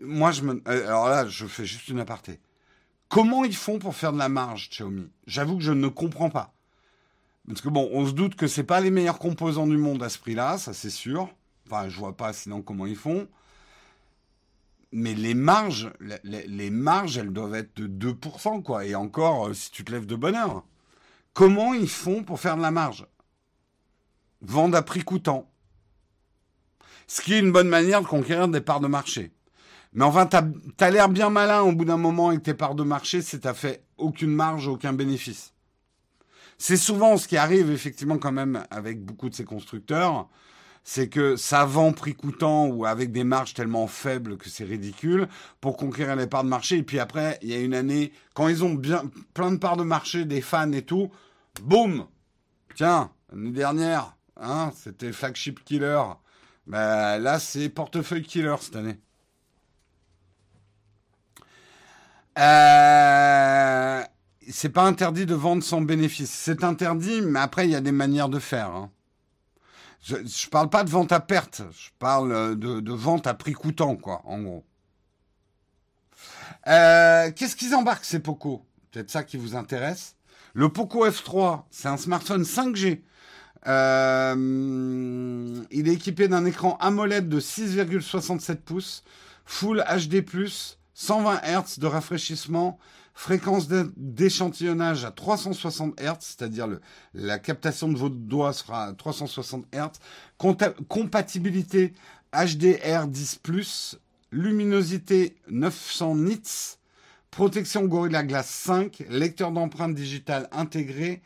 moi, je me. Euh, alors là, je fais juste une aparté. Comment ils font pour faire de la marge, Xiaomi? J'avoue que je ne comprends pas. Parce que bon, on se doute que c'est pas les meilleurs composants du monde à ce prix-là, ça c'est sûr. Enfin, je vois pas sinon comment ils font. Mais les marges, les, marges, elles doivent être de 2%, quoi. Et encore, euh, si tu te lèves de bonne heure. Comment ils font pour faire de la marge? Vendre à prix coûtant. Ce qui est une bonne manière de conquérir des parts de marché. Mais enfin, t'as as, l'air bien malin au bout d'un moment avec tes parts de marché, c'est t'as fait aucune marge, aucun bénéfice. C'est souvent ce qui arrive effectivement quand même avec beaucoup de ces constructeurs, c'est que ça vend prix coûtant ou avec des marges tellement faibles que c'est ridicule pour conquérir les parts de marché. Et puis après, il y a une année, quand ils ont bien plein de parts de marché, des fans et tout, boum Tiens, l'année dernière, hein, c'était flagship killer. Ben, là, c'est portefeuille killer cette année. Euh, c'est pas interdit de vendre sans bénéfice. C'est interdit, mais après, il y a des manières de faire. Hein. Je, ne parle pas de vente à perte, je parle de, vente à prix coûtant, quoi, en gros. Euh, qu'est-ce qu'ils embarquent, ces Poco? Peut-être ça qui vous intéresse. Le Poco F3, c'est un smartphone 5G. Euh, il est équipé d'un écran AMOLED de 6,67 pouces, Full HD+, 120 Hz de rafraîchissement, fréquence d'échantillonnage à 360 Hz, c'est-à-dire la captation de votre doigt sera à 360 Hz, compatibilité HDR10+, luminosité 900 nits, protection Gorilla Glass 5, lecteur d'empreintes digitales intégré,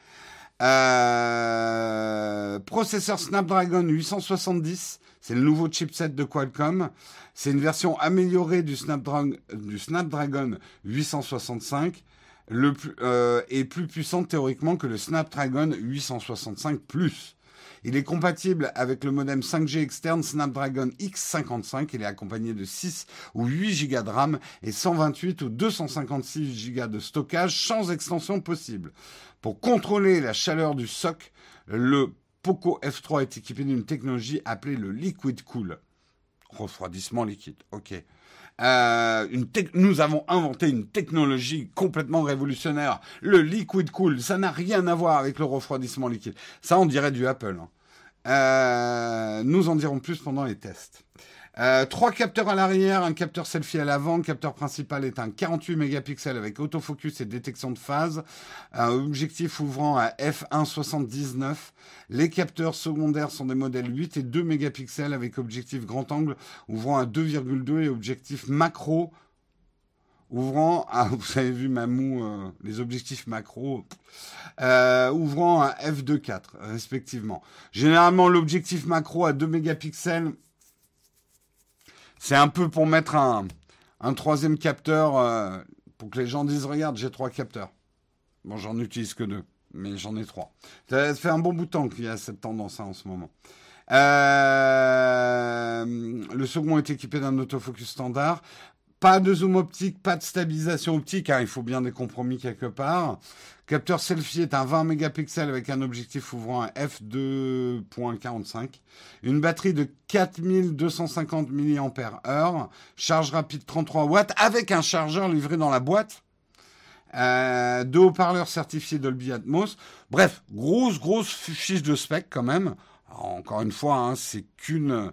euh, processeur Snapdragon 870, c'est le nouveau chipset de Qualcomm. C'est une version améliorée du Snapdragon, du Snapdragon 865 le plus, euh, et plus puissante théoriquement que le Snapdragon 865 Plus. Il est compatible avec le modem 5G externe Snapdragon X55. Il est accompagné de 6 ou 8 Go de RAM et 128 ou 256 Go de stockage sans extension possible. Pour contrôler la chaleur du SOC, le Poco F3 est équipé d'une technologie appelée le Liquid Cool. Refroidissement liquide, ok. Euh, nous avons inventé une technologie complètement révolutionnaire. Le liquid cool, ça n'a rien à voir avec le refroidissement liquide. Ça, on dirait du Apple. Hein. Euh, nous en dirons plus pendant les tests. Euh, trois capteurs à l'arrière, un capteur selfie à l'avant. Le capteur principal est un 48 mégapixels avec autofocus et détection de phase. Un objectif ouvrant à f1.79. Les capteurs secondaires sont des modèles 8 et 2 mégapixels avec objectif grand angle ouvrant à 2,2 et objectif macro ouvrant à, vous avez vu Mamou, euh, les objectifs macro, euh, ouvrant à f2.4 respectivement. Généralement, l'objectif macro à 2 mégapixels, c'est un peu pour mettre un, troisième capteur, euh, pour que les gens disent, regarde, j'ai trois capteurs. Bon, j'en utilise que deux, mais j'en ai trois. Ça fait un bon bout de temps qu'il y a cette tendance hein, en ce moment. Euh, le second est équipé d'un autofocus standard. Pas de zoom optique, pas de stabilisation optique, hein, il faut bien des compromis quelque part. Capteur selfie est un 20 mégapixels avec un objectif ouvrant un f2.45. Une batterie de 4250 mAh. Charge rapide 33 watts avec un chargeur livré dans la boîte. Euh, deux haut-parleurs certifiés Dolby Atmos. Bref, grosse, grosse fiche de spec quand même encore une fois, hein, c'est qu'une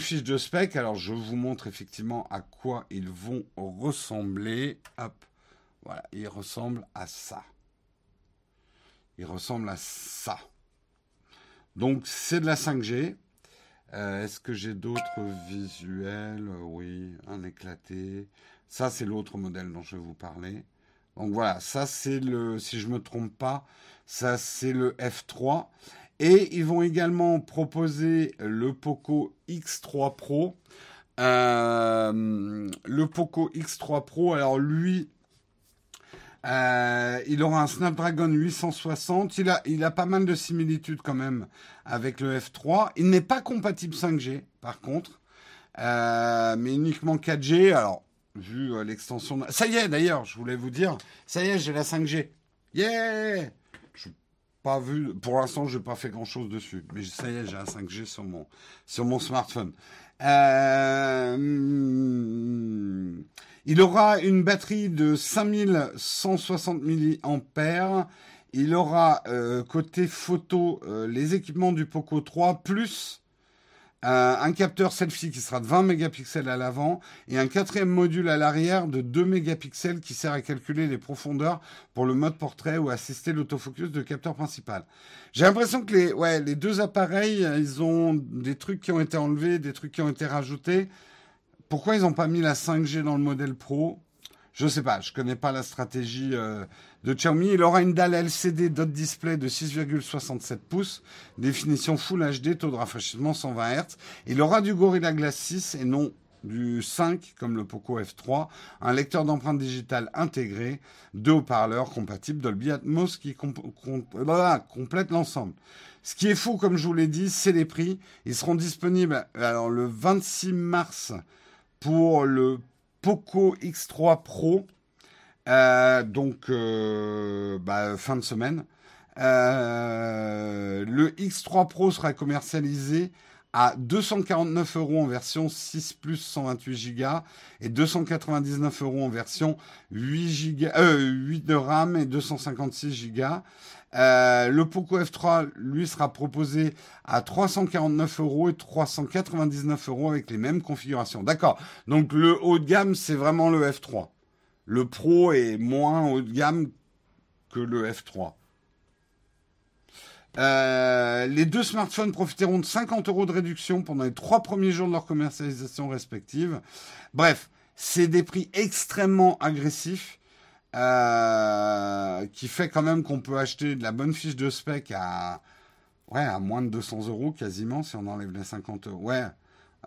fiche de spec. Alors je vous montre effectivement à quoi ils vont ressembler. Hop, voilà, ils ressemblent à ça. Ils ressemblent à ça. Donc c'est de la 5G. Euh, est-ce que j'ai d'autres visuels? Oui, un éclaté. Ça c'est l'autre modèle dont je vais vous parler. Donc voilà, ça c'est le, si je me trompe pas, ça c'est le F3. Et ils vont également proposer le Poco X3 Pro. Euh, le Poco X3 Pro, alors lui, euh, il aura un Snapdragon 860. Il a, il a pas mal de similitudes quand même avec le F3. Il n'est pas compatible 5G, par contre, euh, mais uniquement 4G. Alors, vu l'extension... Ça y est, d'ailleurs, je voulais vous dire, ça y est, j'ai la 5G. Yeah pas vu. Pour l'instant, je n'ai pas fait grand chose dessus. Mais ça y est, j'ai un 5G sur mon, sur mon smartphone. Euh, il aura une batterie de 5160 mAh. Il aura euh, côté photo euh, les équipements du Poco 3 plus euh, un capteur selfie qui sera de 20 mégapixels à l'avant et un quatrième module à l'arrière de 2 mégapixels qui sert à calculer les profondeurs pour le mode portrait ou assister l'autofocus de capteur principal. J'ai l'impression que les, les deux appareils, ils ont des trucs qui ont été enlevés, des trucs qui ont été rajoutés. Pourquoi ils n'ont pas mis la 5G dans le modèle Pro? Je ne sais pas, je connais pas la stratégie euh, de Xiaomi. Il aura une dalle LCD dot display de 6,67 pouces, définition Full HD, taux de rafraîchissement 120 Hz. Il aura du Gorilla Glass 6 et non du 5 comme le Poco F3, un lecteur d'empreintes digitales intégré, deux haut-parleurs compatibles Dolby Atmos qui complètent l'ensemble. Ce qui est fou, comme je vous l'ai dit, c'est les prix. Ils seront disponibles alors, le 26 mars pour le Poco X3 Pro euh, donc, euh, bah, fin de semaine. Euh, le X3 Pro sera commercialisé à 249 euros en version 6 plus 128 Go et 299 euros en version 8, Go, 8 de RAM et 256 Go. Le Poco F3, lui, sera proposé à 349 euros et 399 euros avec les mêmes configurations. D'accord. Donc le haut de gamme, c'est vraiment le F3 le Pro est moins haut de gamme que le F3. Euh, les deux smartphones profiteront de 50 euros de réduction pendant les trois premiers jours de leur commercialisation respective. Bref, c'est des prix extrêmement agressifs euh, qui fait quand même qu'on peut acheter de la bonne fiche de spec à, ouais, à moins de 200 euros quasiment si on enlève les 50 euros. Ouais,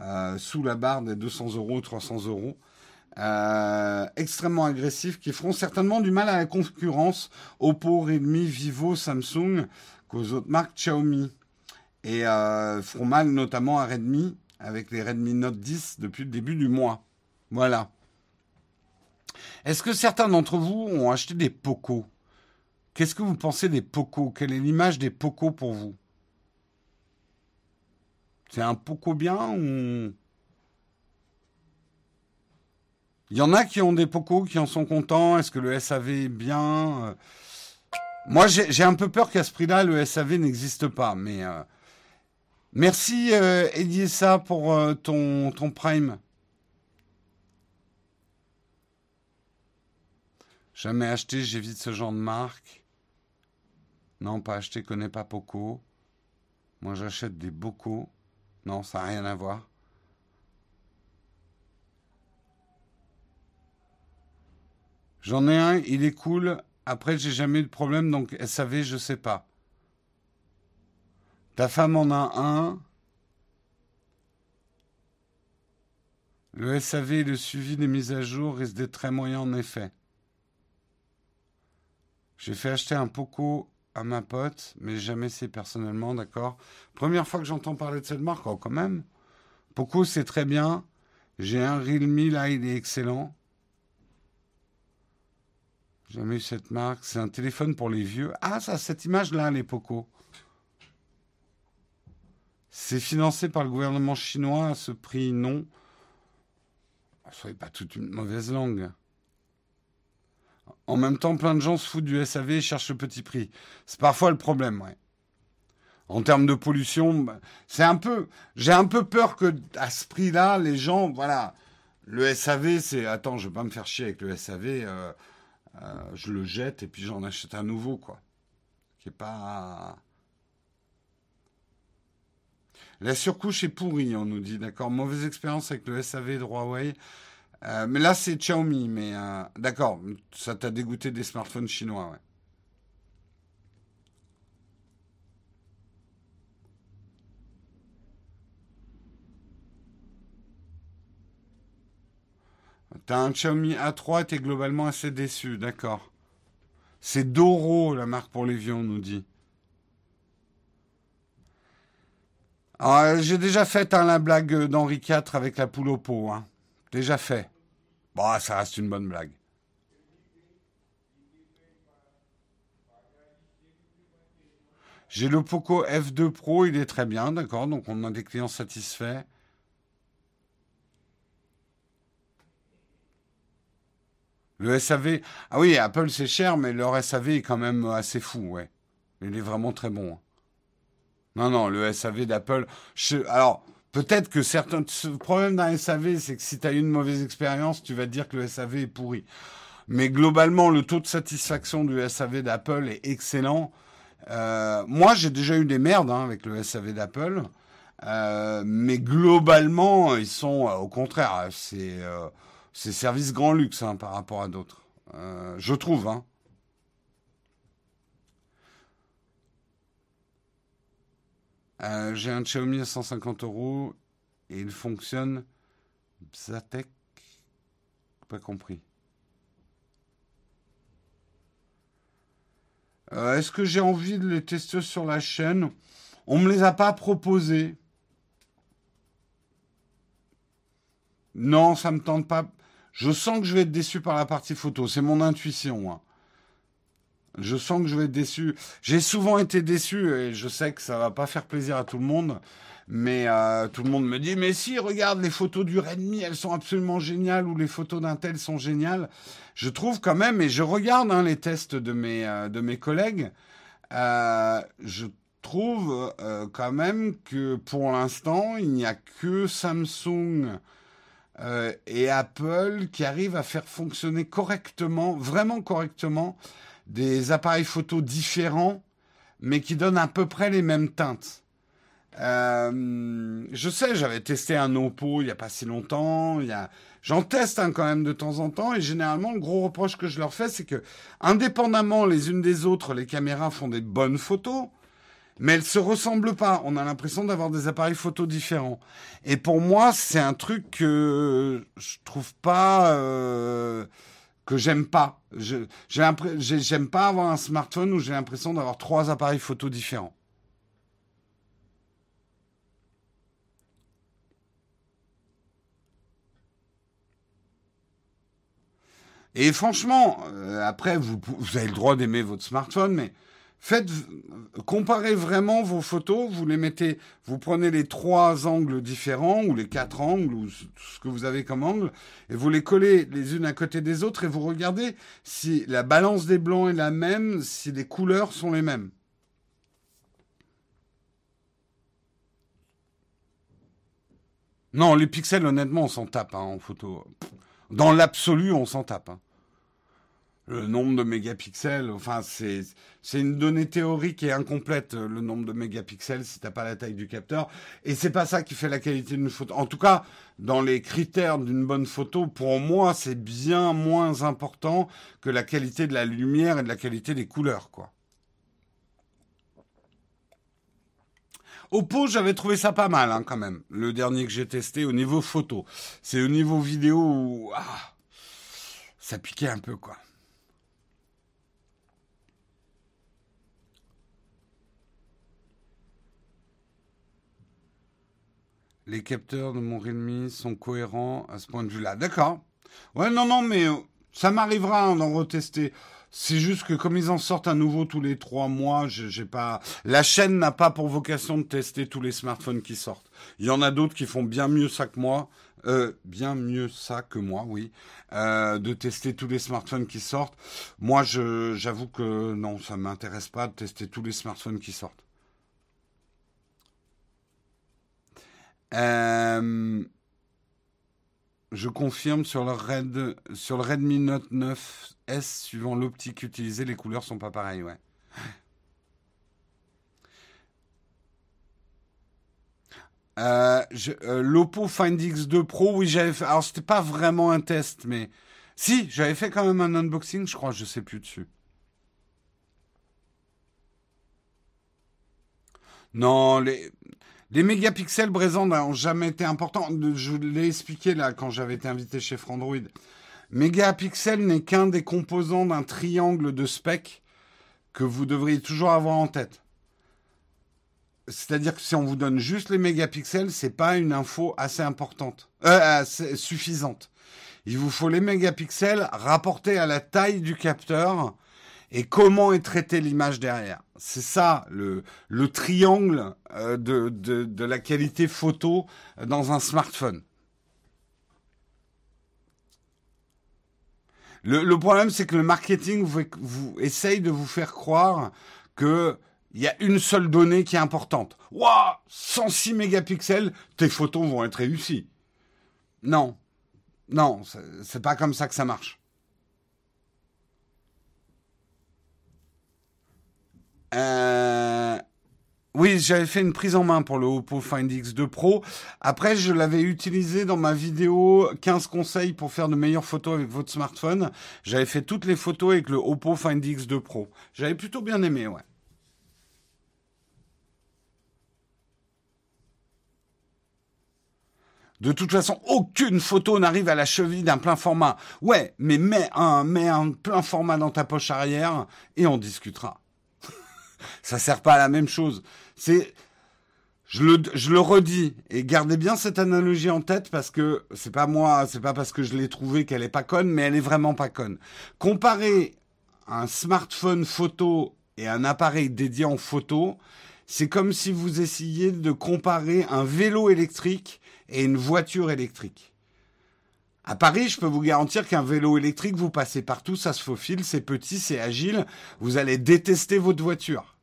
euh, sous la barre des 200 euros, 300 euros. Euh, extrêmement agressifs qui feront certainement du mal à la concurrence Oppo, Redmi, Vivo, Samsung qu'aux autres marques Xiaomi. Et euh, feront mal notamment à Redmi avec les Redmi Note 10 depuis le début du mois. Voilà. Est-ce que certains d'entre vous ont acheté des Poco Qu'est-ce que vous pensez des Poco Quelle est l'image des Poco pour vous? C'est un Poco bien ou? Il y en a qui ont des Poco, qui en sont contents. Est-ce que le SAV est bien? Euh, Moi, j'ai un peu peur qu'à ce prix-là, le SAV n'existe pas. Mais euh, merci, euh, Ediessa, pour euh, ton Prime. Jamais acheté, j'évite ce genre de marque. Non, pas acheté, connais pas Poco. Moi, j'achète des Bocaux. Non, ça n'a rien à voir. J'en ai un, il est cool. Après, j'ai jamais eu de problème, donc SAV, je sais pas. Ta femme en a un. Le SAV et le suivi des mises à jour risquent d'être très moyens en effet. J'ai fait acheter un Poco à ma pote, mais jamais c'est personnellement, d'accord. Première fois que j'entends parler de cette marque, oh, quand même. Poco, c'est très bien. J'ai un Realme là, il est excellent. Jamais eu cette marque. C'est un téléphone pour les vieux. Ah, ça, cette image-là, les Poco. C'est financé par le gouvernement chinois à ce prix, non. Soyez pas toute une mauvaise langue. En même temps, plein de gens se foutent du SAV et cherchent le petit prix. C'est parfois le problème, ouais. En termes de pollution, bah, c'est un peu. J'ai un peu peur que à ce prix-là, les gens, voilà, le SAV, c'est attends, je vais pas me faire chier avec le SAV, euh, euh, je le jette et puis j'en achète un nouveau, quoi. Qui est pas. La surcouche est pourrie, on nous dit, d'accord. Mauvaise expérience avec le SAV de Huawei. Euh, mais là, c'est Xiaomi. Mais d'accord, ça t'a dégoûté des smartphones chinois, ouais. T'as un Xiaomi A3 t'es globalement assez déçu, d'accord. C'est Doro, la marque pour les vieux, on nous dit. Ah, j'ai déjà fait hein, la blague d'Henri IV avec la poule au pot. Hein. Déjà fait. Bon, ça reste une bonne blague. J'ai le Poco F2 Pro, il est très bien, d'accord. Donc on a des clients satisfaits. Le SAV, ah oui, Apple c'est cher, mais leur SAV est quand même assez fou, ouais. Il est vraiment très bon. Hein. Non, non, le SAV d'Apple. Alors, peut-être que certains. Le problème d'un SAV, c'est que si tu as eu une mauvaise expérience, tu vas te dire que le SAV est pourri. Mais globalement, le taux de satisfaction du SAV d'Apple est excellent. Euh, moi, j'ai déjà eu des merdes hein, avec le SAV d'Apple. Euh, mais globalement, ils sont, euh, au contraire, c'est service grand luxe hein, par rapport à d'autres. Je trouve. Hein. Euh, j'ai un Xiaomi à 150 euros et il fonctionne. Zatek Pas compris. Euh, est-ce que j'ai envie de les tester sur la chaîne? On me les a pas proposés. Non, ça me tente pas. Je sens que je vais être déçu par la partie photo. C'est mon intuition. Hein. Je sens que je vais être déçu. J'ai souvent été déçu et je sais que ça va pas faire plaisir à tout le monde. Mais euh, tout le monde me dit, mais si, regarde, les photos du Redmi, elles sont absolument géniales, ou les photos d'un tel sont géniales. Je trouve quand même, et je regarde hein, les tests de mes, euh, de mes collègues, euh, je trouve quand même que pour l'instant, il n'y a que Samsung et Apple qui arrive à faire fonctionner correctement, vraiment correctement, des appareils photo différents, mais qui donnent à peu près les mêmes teintes. Euh, je sais, j'avais testé un Oppo il n'y a pas si longtemps. J'en teste hein, quand même de temps en temps et généralement le gros reproche que je leur fais c'est que indépendamment les unes des autres, les caméras font des bonnes photos, mais elles se ressemblent pas. On a l'impression d'avoir des appareils photo différents. Et pour moi, c'est un truc que je trouve pas euh, que j'aime pas. J'aime pas avoir un smartphone où j'ai l'impression d'avoir trois appareils photo différents. Et franchement, euh, après, vous avez le droit d'aimer votre smartphone, mais Faites, comparez vraiment vos photos, vous les mettez, vous prenez les trois angles différents, ou les quatre angles, ou ce que vous avez comme angle, et vous les collez les unes à côté des autres, et vous regardez si la balance des blancs est la même, si les couleurs sont les mêmes. Non, les pixels, honnêtement, on s'en tape hein, en photo. Dans l'absolu, on s'en tape. Hein le nombre de mégapixels. Enfin, c'est une donnée théorique et incomplète le nombre de mégapixels si t'as pas la taille du capteur. Et c'est pas ça qui fait la qualité d'une photo. En tout cas, dans les critères d'une bonne photo, pour moi, c'est bien moins important que la qualité de la lumière et de la qualité des couleurs, quoi. Oppo, j'avais trouvé ça pas mal, hein, quand même. Le dernier que j'ai testé au niveau photo. C'est au niveau vidéo où ah, ça piquait un peu, quoi. Les capteurs de mon Redmi sont cohérents à ce point de vue-là. D'accord. Ouais, non, non, mais euh, ça m'arrivera d'en retester. C'est juste que comme ils en sortent un nouveau tous les trois mois, j'ai pas. La chaîne n'a pas pour vocation de tester tous les smartphones qui sortent. Il y en a d'autres qui font bien mieux ça que moi. Euh, bien mieux ça que moi, oui, euh, de tester tous les smartphones qui sortent. Moi, j'avoue que non, ça m'intéresse pas de tester tous les smartphones qui sortent. Euh, je confirme sur le, Red, sur le Redmi Note 9S, suivant l'optique utilisée, les couleurs sont pas pareilles, ouais. Euh, euh, L'Oppo Find X2 Pro, oui, j'avais fait. Alors, c'était pas vraiment un test, mais. Si, j'avais fait quand même un unboxing, je crois, je sais plus dessus. Non, les. Les mégapixels présents n'ont jamais été importants. Je l'ai expliqué là quand j'avais été invité chez Frandroid. Mégapixel n'est qu'un des composants d'un triangle de spec que vous devriez toujours avoir en tête. C'est-à-dire que si on vous donne juste les mégapixels, c'est pas une info assez importante, euh, suffisante. Il vous faut les mégapixels rapportés à la taille du capteur et comment est traitée l'image derrière? C'est ça le, le triangle euh, de, la qualité photo dans un smartphone. Le, problème, c'est que le marketing essaye de vous faire croire que il y a une seule donnée qui est importante. Waouh 106 mégapixels, tes photos vont être réussies. Non. Non, c'est pas comme ça que ça marche. Euh, oui, j'avais fait une prise en main pour le Oppo Find X2 Pro. Après, je l'avais utilisé dans ma vidéo 15 conseils pour faire de meilleures photos avec votre smartphone. J'avais fait toutes les photos avec le Oppo Find X2 Pro. J'avais plutôt bien aimé, ouais. De toute façon, aucune photo n'arrive à la cheville d'un plein format. Ouais, mais mets un, mets un plein format dans ta poche arrière et on discutera ça sert pas à la même chose. C'est, je le, je le redis et gardez bien cette analogie en tête parce que c'est pas moi, c'est pas parce que je l'ai trouvé qu'elle est pas conne, mais elle est vraiment pas conne. Comparer un smartphone photo et un appareil dédié en photo, c'est comme si vous essayiez de comparer un vélo électrique et une voiture électrique. À Paris, je peux vous garantir qu'un vélo électrique, vous passez partout, ça se faufile, c'est petit, c'est agile, vous allez détester votre voiture.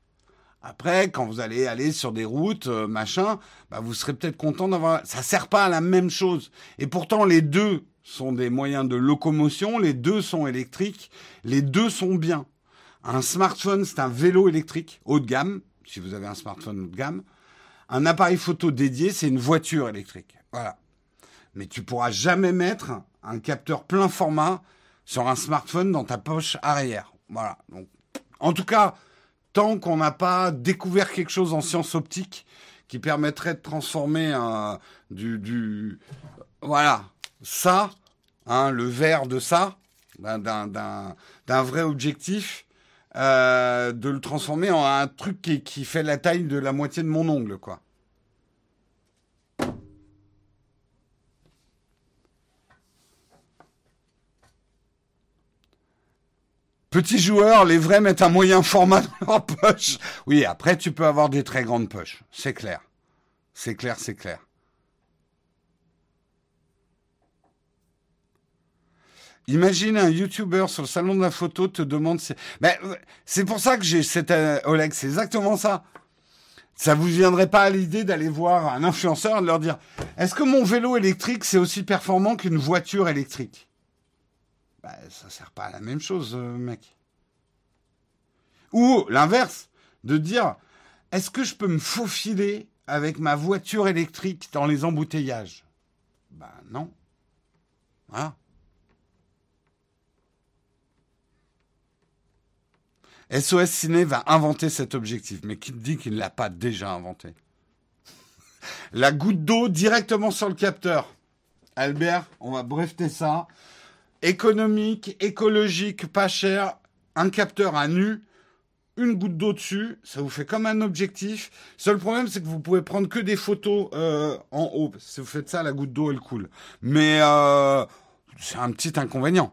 Après, quand vous allez aller sur des routes, euh, machin, bah, vous serez peut-être content d'avoir. Ça sert pas à la même chose. Et pourtant, les deux sont des moyens de locomotion, les deux sont électriques, les deux sont bien. Un smartphone, c'est un vélo électrique haut de gamme, si vous avez un smartphone haut de gamme. Un appareil photo dédié, c'est une voiture électrique. Voilà mais tu pourras jamais mettre un capteur plein format sur un smartphone dans ta poche arrière. Voilà. Donc, en tout cas, tant qu'on n'a pas découvert quelque chose en science optique qui permettrait de transformer un, du, du, voilà, ça, hein, le verre de ça, d'un vrai objectif, euh, de le transformer en un truc qui, qui fait la taille de la moitié de mon ongle, quoi. Petits joueurs, les vrais mettent un moyen format dans leur poche. Oui, après, tu peux avoir des très grandes poches. C'est clair. C'est clair, c'est clair. Imagine un YouTuber sur le salon de la photo te demande. Mais c'est pour ça que j'ai cette euh, Oleg, c'est exactement ça. Ça vous viendrait pas à l'idée d'aller voir un influenceur et de leur dire Est-ce que mon vélo électrique c'est aussi performant qu'une voiture électrique? Bah, ça sert pas à la même chose, euh, mec. Ou l'inverse, de dire, est-ce que je peux me faufiler avec ma voiture électrique dans les embouteillages? Ben non. Voilà. SOS Ciné va inventer cet objectif, mais qui dit qu'il ne l'a pas déjà inventé? La goutte d'eau directement sur le capteur. Albert, on va breveter ça économique, écologique, pas cher, un capteur à nu, une goutte d'eau dessus, ça vous fait comme un objectif. Seul problème, c'est que vous pouvez prendre que des photos euh, en haut. Si vous faites ça, la goutte d'eau, elle coule. Mais euh, c'est un petit inconvénient.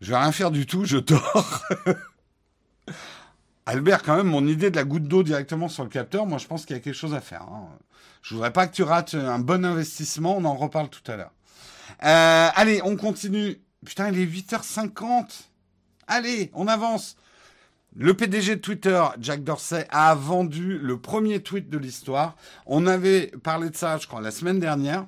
Je vais rien faire du tout, je dors. Albert, quand même, mon idée de la goutte d'eau directement sur le capteur, moi je pense qu'il y a quelque chose à faire. Hein. Je voudrais pas que tu rates un bon investissement, on en reparle tout à l'heure. Euh, allez, on continue. Putain, il est 8h50. Allez, on avance. Le PDG de Twitter, Jack Dorsey, a vendu le premier tweet de l'histoire. On avait parlé de ça, je crois, la semaine dernière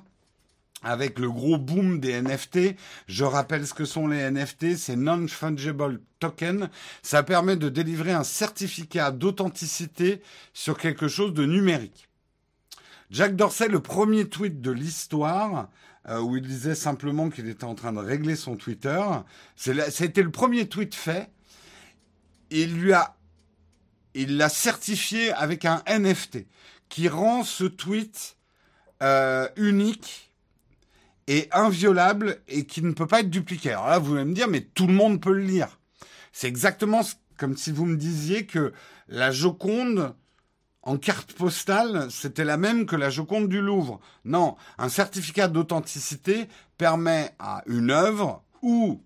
avec le gros boom des NFT. Je rappelle ce que sont les NFT, c'est non-fungible token. Ça permet de délivrer un certificat d'authenticité sur quelque chose de numérique. Jack Dorsey, le premier tweet de l'histoire, euh, où il disait simplement qu'il était en train de régler son Twitter, c'était le premier tweet fait. Il lui a, il l'a certifié avec un NFT qui rend ce tweet euh, unique est inviolable et qui ne peut pas être dupliqué. Alors là, vous allez me dire, mais tout le monde peut le lire. C'est exactement comme si vous me disiez que la Joconde en carte postale, c'était la même que la Joconde du Louvre. Non, un certificat d'authenticité permet à une œuvre ou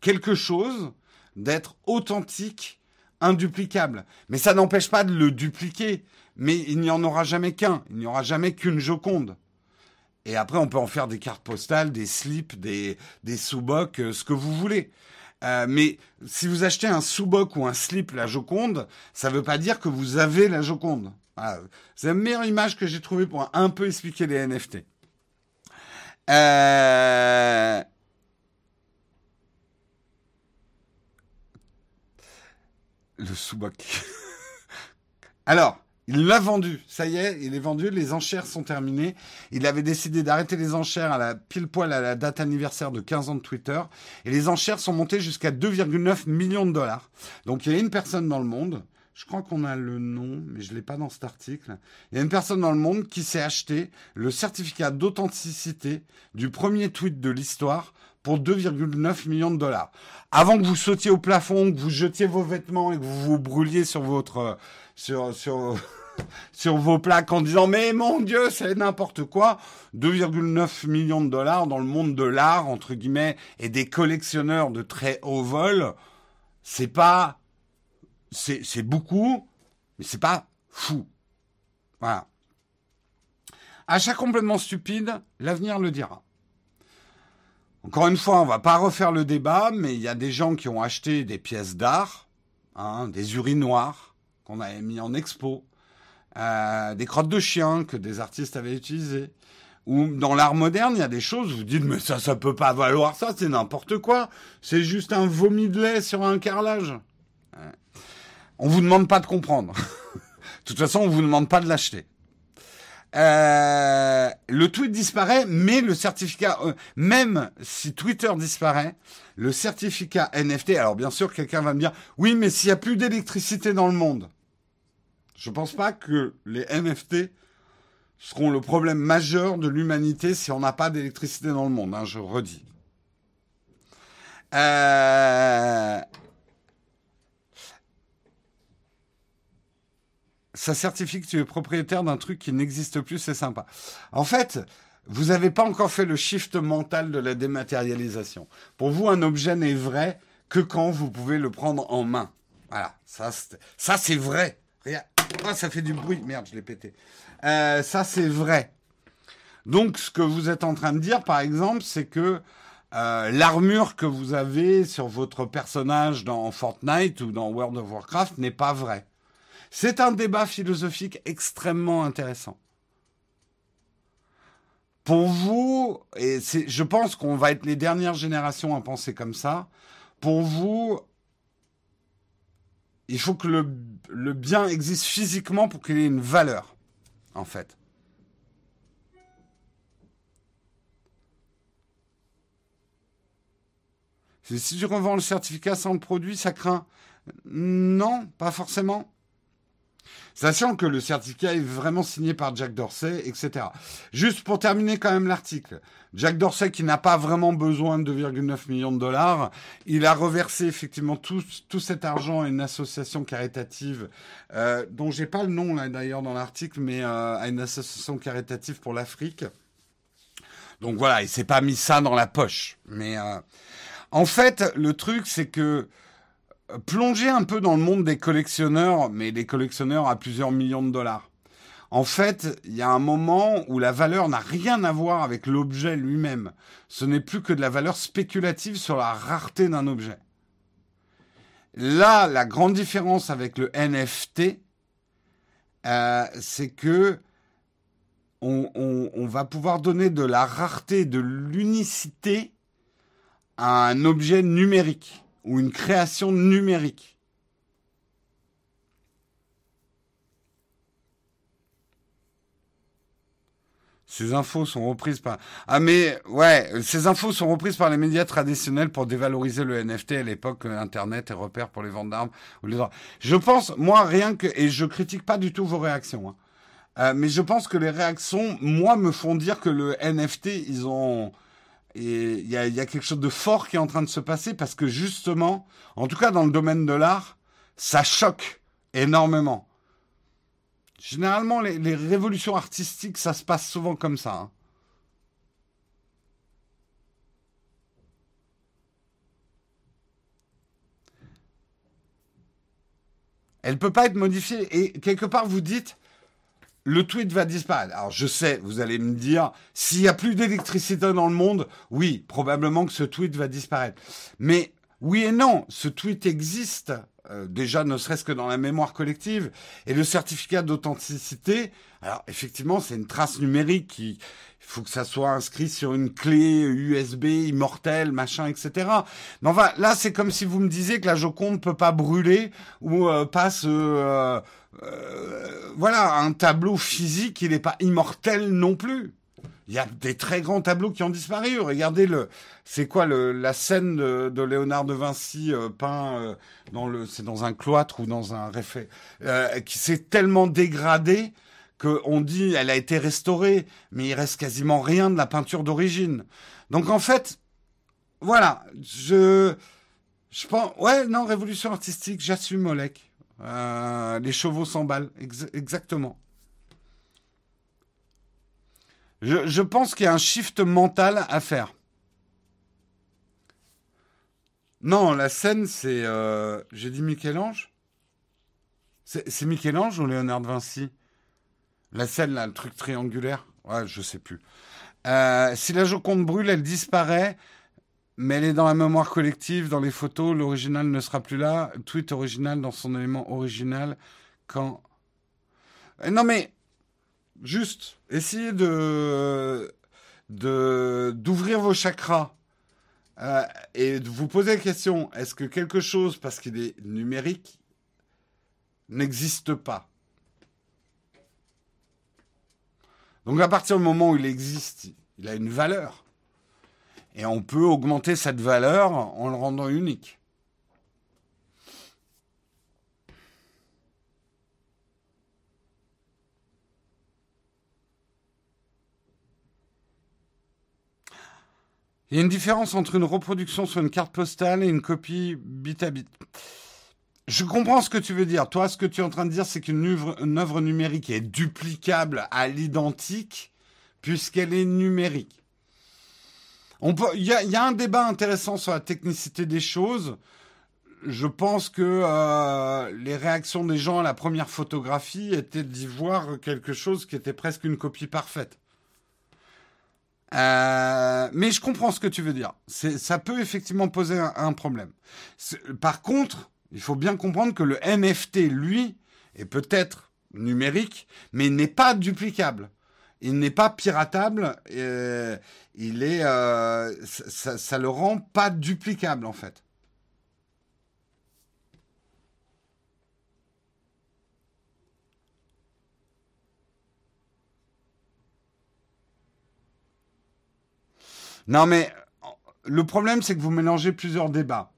quelque chose d'être authentique, induplicable. Mais ça n'empêche pas de le dupliquer. Mais il n'y en aura jamais qu'un. Il n'y aura jamais qu'une Joconde. Et après, on peut en faire des cartes postales, des slips, des, sous-bocs, euh, ce que vous voulez. Euh, mais si vous achetez un sous-boc ou un slip la Joconde, ça ne veut pas dire que vous avez la Joconde. C'est la meilleure image que j'ai trouvée pour un peu expliquer les NFT. Euh... Le sous-boc. Alors, il l'a vendu. Ça y est, il est vendu. Les enchères sont terminées. Il avait décidé d'arrêter les enchères à la pile poil à la date anniversaire de 15 ans de Twitter. Et les enchères sont montées jusqu'à 2,9 millions de dollars. Donc il y a une personne dans le monde. Je crois qu'on a le nom, mais je l'ai pas dans cet article. Il y a une personne dans le monde qui s'est acheté le certificat d'authenticité du premier tweet de l'histoire pour 2,9 millions de dollars. Avant que vous sautiez au plafond, que vous jetiez vos vêtements et que vous vous brûliez sur votre sur sur sur vos plaques en disant mais mon Dieu c'est n'importe quoi. 2,9 millions de dollars dans le monde de l'art entre guillemets et des collectionneurs de très haut vol c'est pas c'est beaucoup mais c'est pas fou. Voilà. Achat complètement stupide l'avenir le dira. Encore une fois on va pas refaire le débat mais il y a des gens qui ont acheté des pièces d'art hein, des urinoirs qu'on avait mis en expo euh, des crottes de chiens que des artistes avaient utilisées. Ou dans l'art moderne, il y a des choses, vous dites, mais ça, ça peut pas valoir ça, c'est n'importe quoi. C'est juste un vomi de lait sur un carrelage. On vous demande pas de comprendre. de toute façon, on vous demande pas de l'acheter. Euh, le tweet disparaît, mais le certificat, euh, même si Twitter disparaît, le certificat NFT, alors bien sûr, quelqu'un va me dire, oui, mais s'il n'y a plus d'électricité dans le monde, je ne pense pas que les NFT seront le problème majeur de l'humanité si on n'a pas d'électricité dans le monde, hein, je redis. Euh, ça certifie que tu es propriétaire d'un truc qui n'existe plus, c'est sympa. En fait, vous n'avez pas encore fait le shift mental de la dématérialisation. Pour vous, un objet n'est vrai que quand vous pouvez le prendre en main. Voilà, ça, ça c'est vrai. Ah, ça fait du bruit. Merde, je l'ai pété. Euh, ça, c'est vrai. Donc, ce que vous êtes en train de dire, par exemple, c'est que euh, l'armure que vous avez sur votre personnage dans Fortnite ou dans World of Warcraft n'est pas vraie. C'est un débat philosophique extrêmement intéressant. Pour vous, et je pense qu'on va être les dernières générations à penser comme ça, pour vous, il faut que le, bien existe physiquement pour qu'il ait une valeur, en fait. Si tu revends le certificat sans le produit, ça craint? Non, pas forcément. Sachant que le certificat est vraiment signé par Jack Dorsey, etc. Juste pour terminer quand même l'article. Jack Dorsey, qui n'a pas vraiment besoin de 2,9 millions de dollars, il a reversé effectivement tout, tout cet argent à une association caritative, euh, dont j'ai pas le nom là d'ailleurs dans l'article, mais euh, à une association caritative pour l'Afrique. Donc voilà, il s'est pas mis ça dans la poche. Mais euh, en fait, le truc, c'est que plonger un peu dans le monde des collectionneurs, mais des collectionneurs à plusieurs millions de dollars. En fait, il y a un moment où la valeur n'a rien à voir avec l'objet lui-même. Ce n'est plus que de la valeur spéculative sur la rareté d'un objet. Là, la grande différence avec le NFT, euh, c'est que on, on, va pouvoir donner de la rareté, de l'unicité à un objet numérique ou une création numérique. Ces infos sont reprises par... Ah mais ouais, ces infos sont reprises par les médias traditionnels pour dévaloriser le NFT à l'époque Internet et repères pour les ventes d'armes. Je pense, moi, rien que... Et je critique pas du tout vos réactions. Hein. Euh, mais je pense que les réactions, moi, me font dire que le NFT, ils ont... Il y a, quelque chose de fort qui est en train de se passer parce que justement, en tout cas dans le domaine de l'art, ça choque énormément. Généralement, les, les, révolutions artistiques, ça se passe souvent comme ça. Hein. Elle peut pas être modifiée. Et quelque part, vous dites, le tweet va disparaître. Alors je sais, vous allez me dire, s'il n'y a plus d'électricité dans le monde, oui, probablement que ce tweet va disparaître. Mais oui et non, ce tweet existe. Euh, déjà ne serait-ce que dans la mémoire collective et le certificat d'authenticité alors effectivement c'est une trace numérique qui il faut que ça soit inscrit sur une clé USB immortelle machin etc mais enfin là c'est comme si vous me disiez que la Joconde peut pas brûler ou euh, pas se euh, voilà un tableau physique il n'est pas immortel non plus il y a des très grands tableaux qui ont disparu. Regardez le, c'est quoi le, la scène de, Léonard de Vinci euh, peint euh, dans le, c'est dans un cloître ou dans un réfet, euh, qui s'est tellement dégradé qu'on dit elle a été restaurée, mais il reste quasiment rien de la peinture d'origine. Donc en fait, voilà, je, je pense, ouais, non, révolution artistique, j'assume Molek. les chevaux s'emballent, exactement. Je, pense qu'il y a un shift mental à faire. Non, la scène, c'est. Euh, j'ai dit Michel-Ange C'est Michel-Ange ou Léonard Vinci? La scène, là, le truc triangulaire? Ouais, je sais plus. Euh, si la Joconde brûle, elle disparaît, mais elle est dans la mémoire collective, dans les photos. L'original ne sera plus là. Tweet original dans son élément original. Quand. Euh, non, mais Juste, essayez de d'ouvrir vos chakras euh, et de vous poser la question est-ce que quelque chose, parce qu'il est numérique, n'existe pas? Donc à partir du moment où il existe, il a une valeur. Et on peut augmenter cette valeur en le rendant unique. Il y a une différence entre une reproduction sur une carte postale et une copie bit à bit. Je comprends ce que tu veux dire. Toi, ce que tu es en train de dire, c'est qu'une œuvre, numérique est duplicable à l'identique puisqu'elle est numérique. Il y, a, un débat intéressant sur la technicité des choses. Je pense que euh, les réactions des gens à la première photographie étaient d'y voir quelque chose qui était presque une copie parfaite. Euh, mais je comprends ce que tu veux dire. Ça peut effectivement poser un, problème. Par contre, il faut bien comprendre que le NFT, lui, est peut-être numérique, mais n'est pas duplicable. Il n'est pas piratable. Euh, il est, euh, ça, le rend pas duplicable en fait. Non, mais le problème, c'est que vous mélangez plusieurs débats.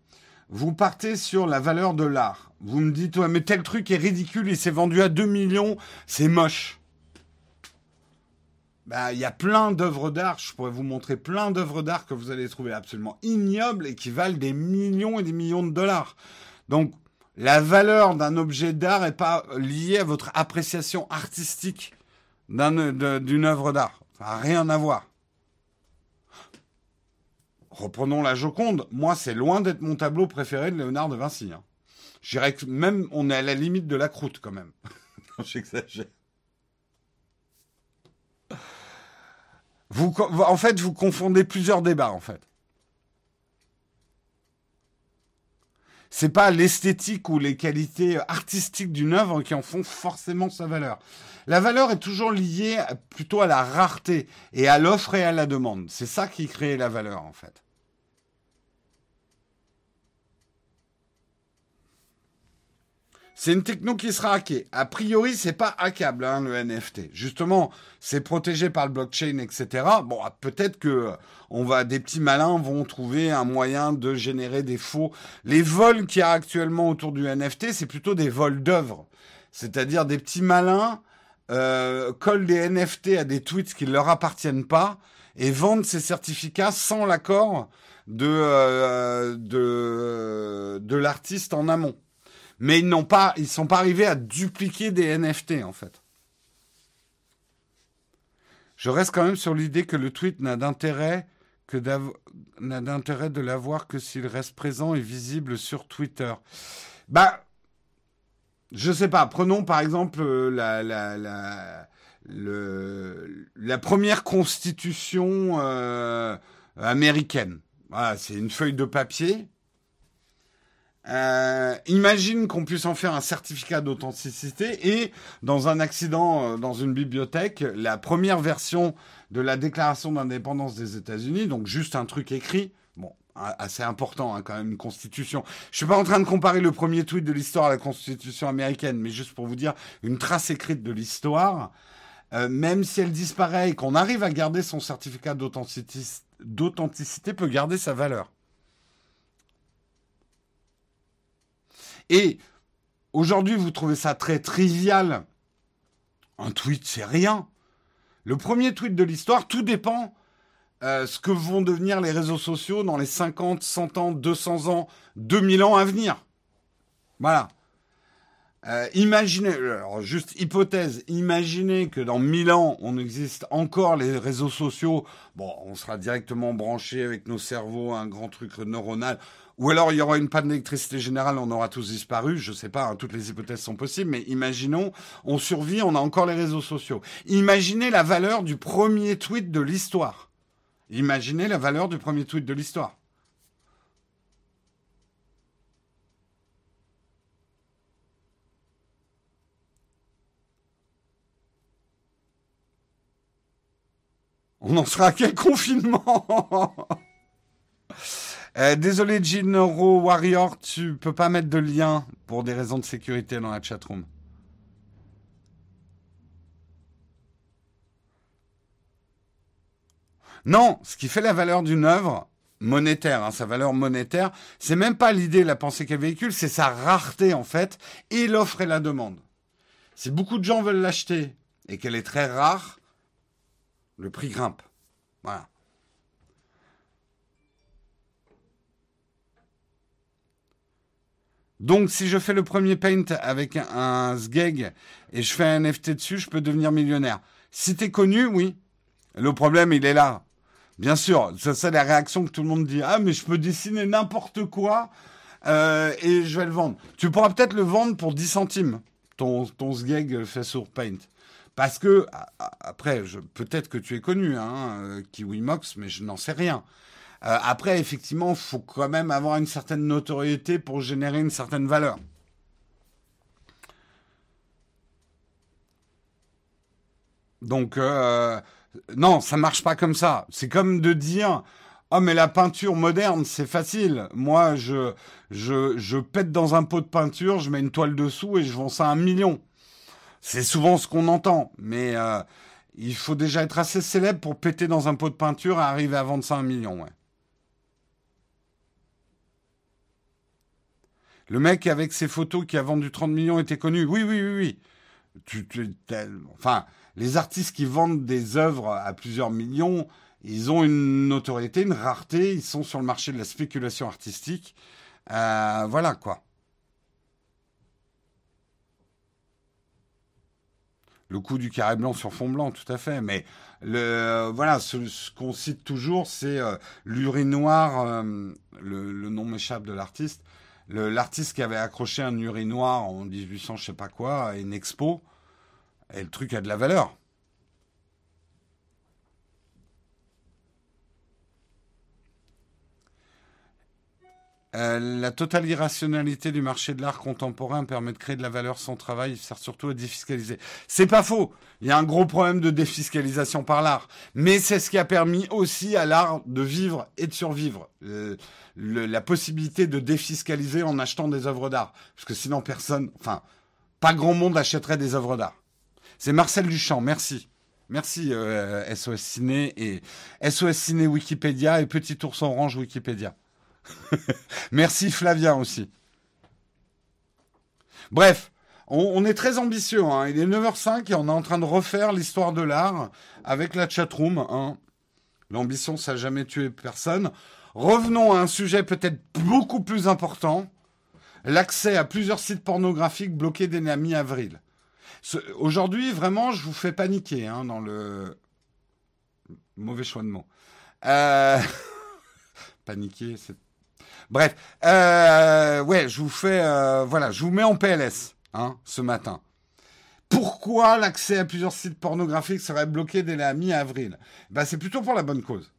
vous partez sur la valeur de l'art. Vous me dites, ouais, mais tel truc est ridicule, il s'est vendu à 2 millions, c'est moche. Bah, il y a plein d'œuvres d'art, je pourrais vous montrer plein d'œuvres d'art que vous allez trouver absolument ignobles et qui valent des millions et des millions de dollars. Donc, la valeur d'un objet d'art n'est pas liée à votre appréciation artistique d'une œuvre d'art. Ça n'a rien à voir. Reprenons la Joconde. Moi, c'est loin d'être mon tableau préféré de Léonard de Vinci. Hein. Je dirais que même on est à la limite de la croûte quand même. J'exagère. Vous, en fait, vous confondez plusieurs débats, en fait. C'est pas l'esthétique ou les qualités artistiques d'une œuvre qui en font forcément sa valeur. La valeur est toujours liée plutôt à la rareté et à l'offre et à la demande. C'est ça qui crée la valeur, en fait. C'est une techno qui sera hackée. A priori, c'est pas hackable, hein, le NFT. Justement, c'est protégé par le blockchain, etc. Bon, ah, peut-être que on va, des petits malins vont trouver un moyen de générer des faux. Les vols qu'il y a actuellement autour du NFT, c'est plutôt des vols d'œuvres. C'est-à-dire des petits malins euh, collent des NFT à des tweets qui ne leur appartiennent pas et vendent ces certificats sans l'accord de, euh, l'artiste en amont mais ils n'ont pas, ils sont pas arrivés à dupliquer des NFT en fait. Je reste quand même sur l'idée que le tweet n'a d'intérêt que n'a d'intérêt de l'avoir que s'il reste présent et visible sur Twitter. Bah, je sais pas. Prenons par exemple le, la première constitution euh, américaine. Voilà, c'est une feuille de papier euh, imagine qu'on puisse en faire un certificat d'authenticité et dans un accident euh, dans une bibliothèque, la première version de la déclaration d'indépendance des États-Unis, donc juste un truc écrit, bon, assez important hein, quand même, une constitution. Je suis pas en train de comparer le premier tweet de l'histoire à la constitution américaine, mais juste pour vous dire une trace écrite de l'histoire. Euh, même si elle disparaît et qu'on arrive à garder son certificat d'authenticité, peut garder sa valeur. Et aujourd'hui, vous trouvez ça très trivial. Un tweet, c'est rien. Le premier tweet de l'histoire, tout dépend euh, ce que vont devenir les réseaux sociaux dans les 50, 100 ans, 200 ans, 2000 ans à venir. Voilà. Euh, imaginez, alors juste hypothèse, imaginez que dans 1000 ans, on existe encore les réseaux sociaux. Bon, on sera directement branché avec nos cerveaux un grand truc neuronal. Ou alors il y aura une panne d'électricité générale, on aura tous disparu. Je ne sais pas, hein, toutes les hypothèses sont possibles, mais imaginons, on survit, on a encore les réseaux sociaux. Imaginez la valeur du premier tweet de l'histoire. Imaginez la valeur du premier tweet de l'histoire. On en sera à quel confinement? euh, Désolé, Jinro Warrior, tu peux pas mettre de lien pour des raisons de sécurité dans la chatroom. Non, ce qui fait la valeur d'une œuvre monétaire, hein, sa valeur monétaire, c'est même pas l'idée, la pensée qu'elle véhicule, c'est sa rareté en fait, et l'offre et la demande. Si beaucoup de gens veulent l'acheter et qu'elle est très rare, le prix grimpe. Voilà. Donc, si je fais le premier paint avec un, sgeg et je fais un NFT dessus, je peux devenir millionnaire. Si t'es connu, oui. Le problème, il est là. Bien sûr, c'est la réaction que tout le monde dit. Ah, mais je peux dessiner n'importe quoi euh, et je vais le vendre. Tu pourras peut-être le vendre pour 10 centimes, ton, ton sgeg fait sur Paint. Parce que, après, peut-être que tu es connu, hein, euh, KiwiMox, mais je n'en sais rien. Euh, après, effectivement, faut quand même avoir une certaine notoriété pour générer une certaine valeur. Donc, euh, non, ça marche pas comme ça. C'est comme de dire, oh mais la peinture moderne, c'est facile. Moi, je, je, je pète dans un pot de peinture, je mets une toile dessous et je vends ça à un million. C'est souvent ce qu'on entend, mais euh, il faut déjà être assez célèbre pour péter dans un pot de peinture et arriver à vendre ça à un million. Ouais. Le mec avec ses photos qui a vendu 30 millions était connu. Oui, oui, oui, oui. Enfin, les artistes qui vendent des œuvres à plusieurs millions, ils ont une notoriété, une rareté, ils sont sur le marché de la spéculation artistique. Euh, voilà quoi. Le coup du carré blanc sur fond blanc, tout à fait. Mais voilà, ce, qu'on cite toujours, c'est euh, l'urinoir, euh, le, nom m'échappe de l'artiste, l'artiste qui avait accroché un urinoir en 1800, je sais pas quoi, à une expo. Et le truc a de la valeur. Euh, la totale irrationalité du marché de l'art contemporain permet de créer de la valeur sans travail, sert surtout à défiscaliser. C'est pas faux. Il y a un gros problème de défiscalisation par l'art, mais c'est ce qui a permis aussi à l'art de vivre et de survivre. la possibilité de défiscaliser en achetant des œuvres d'art, parce que sinon personne, enfin, pas grand monde achèterait des œuvres d'art. C'est Marcel Duchamp, merci. Merci SOS euh, Ciné et SOS Ciné Wikipédia et Petit Ours Orange Wikipédia. Merci Flavien aussi. Bref, on, est très ambitieux. Hein. Il est 9h05 et on est en train de refaire l'histoire de l'art avec la chatroom. Hein. L'ambition, ça n'a jamais tué personne. Revenons à un sujet peut-être beaucoup plus important. L'accès à plusieurs sites pornographiques bloqués dès la mi-avril. Aujourd'hui, vraiment, je vous fais paniquer hein, dans le... Mauvais choix de mots. Euh, paniquer, c'est Bref, euh, ouais, je vous fais, euh, voilà, je vous mets en PLS hein, ce matin. Pourquoi l'accès à plusieurs sites pornographiques serait bloqué dès la mi-avril? Ben, C'est plutôt pour la bonne cause.